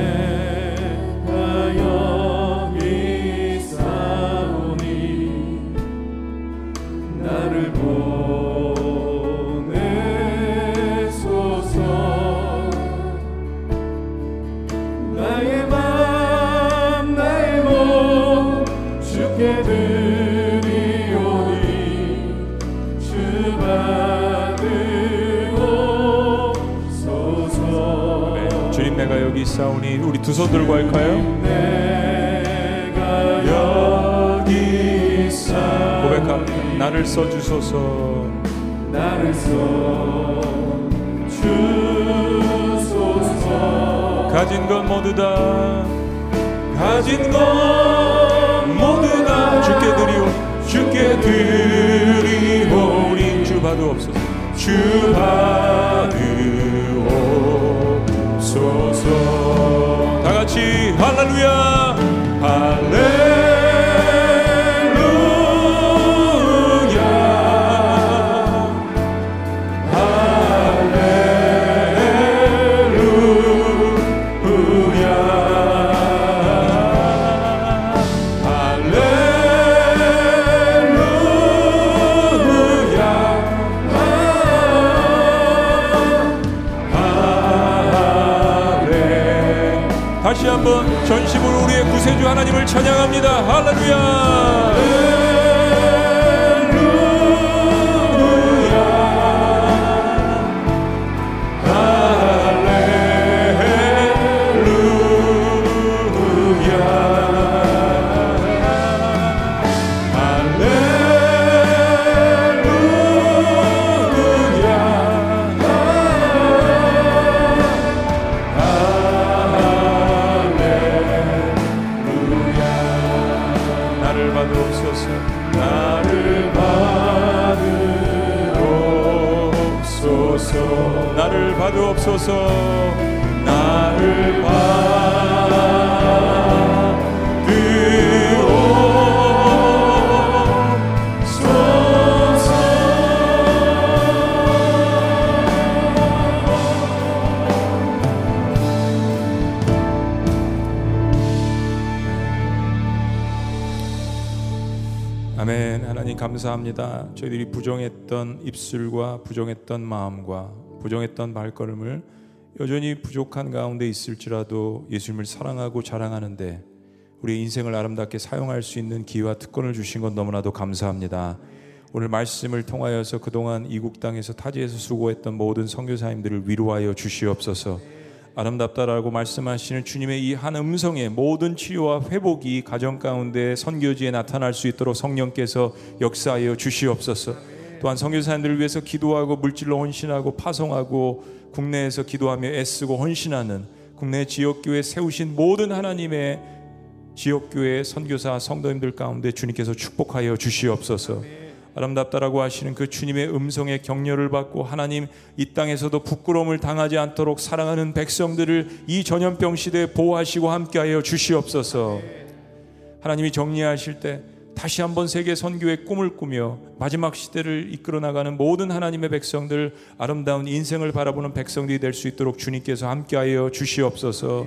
있사오니 우리 두 손 들고 할까요? 고백합니다. 나를 써 주소서. 나를 써 주소서 가진 것 모두 다 가진 것 모두 다 주께 드리오 주께 드리오니 주 받으옵소서. 주 받으옵소서 같이 할렐루야. 하나님을 찬양합니다. 할렐루야. 받으옵소서. 나를 아멘. 하나님 감사합니다. 저희들이 부정했던 입술과 부정했던 마음과 부정했던 발걸음을 여전히 부족한 가운데 있을지라도 예수님을 사랑하고 자랑하는데 우리 인생을 아름답게 사용할 수 있는 기회와 특권을 주신 것 너무나도 감사합니다. 오늘 말씀을 통하여서 그동안 이국 땅에서 타지에서 수고했던 모든 선교사님들을 위로하여 주시옵소서. 아름답다라고 말씀하시는 주님의 이 한 음성에 모든 치유와 회복이 가정 가운데 선교지에 나타날 수 있도록 성령께서 역사하여 주시옵소서. 또한 선교사님들을 위해서 기도하고 물질로 헌신하고 파송하고 국내에서 기도하며 애쓰고 헌신하는 국내 지역교회 세우신 모든 하나님의 지역교회 선교사 성도님들 가운데 주님께서 축복하여 주시옵소서. 아름답다라고 하시는 그 주님의 음성에 격려를 받고 하나님 이 땅에서도 부끄러움을 당하지 않도록 사랑하는 백성들을 이 전염병 시대에 보호하시고 함께하여 주시옵소서. 하나님이 정리하실 때 다시 한번 세계 선교의 꿈을 꾸며 마지막 시대를 이끌어 나가는 모든 하나님의 백성들 아름다운 인생을 바라보는 백성들이 될 수 있도록 주님께서 함께하여 주시옵소서.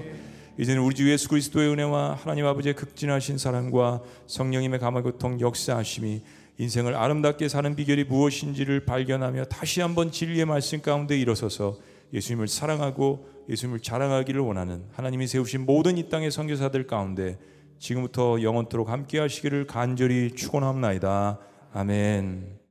이제는 우리 주 예수 그리스도의 은혜와 하나님 아버지의 극진하신 사랑과 성령님의 감화 교통 역사하심이 인생을 아름답게 사는 비결이 무엇인지를 발견하며 다시 한번 진리의 말씀 가운데 일어서서 예수님을 사랑하고 예수님을 자랑하기를 원하는 하나님이 세우신 모든 이 땅의 선교사들 가운데 지금부터 영원토록 함께 하시기를 간절히 축원합나이다. 아멘.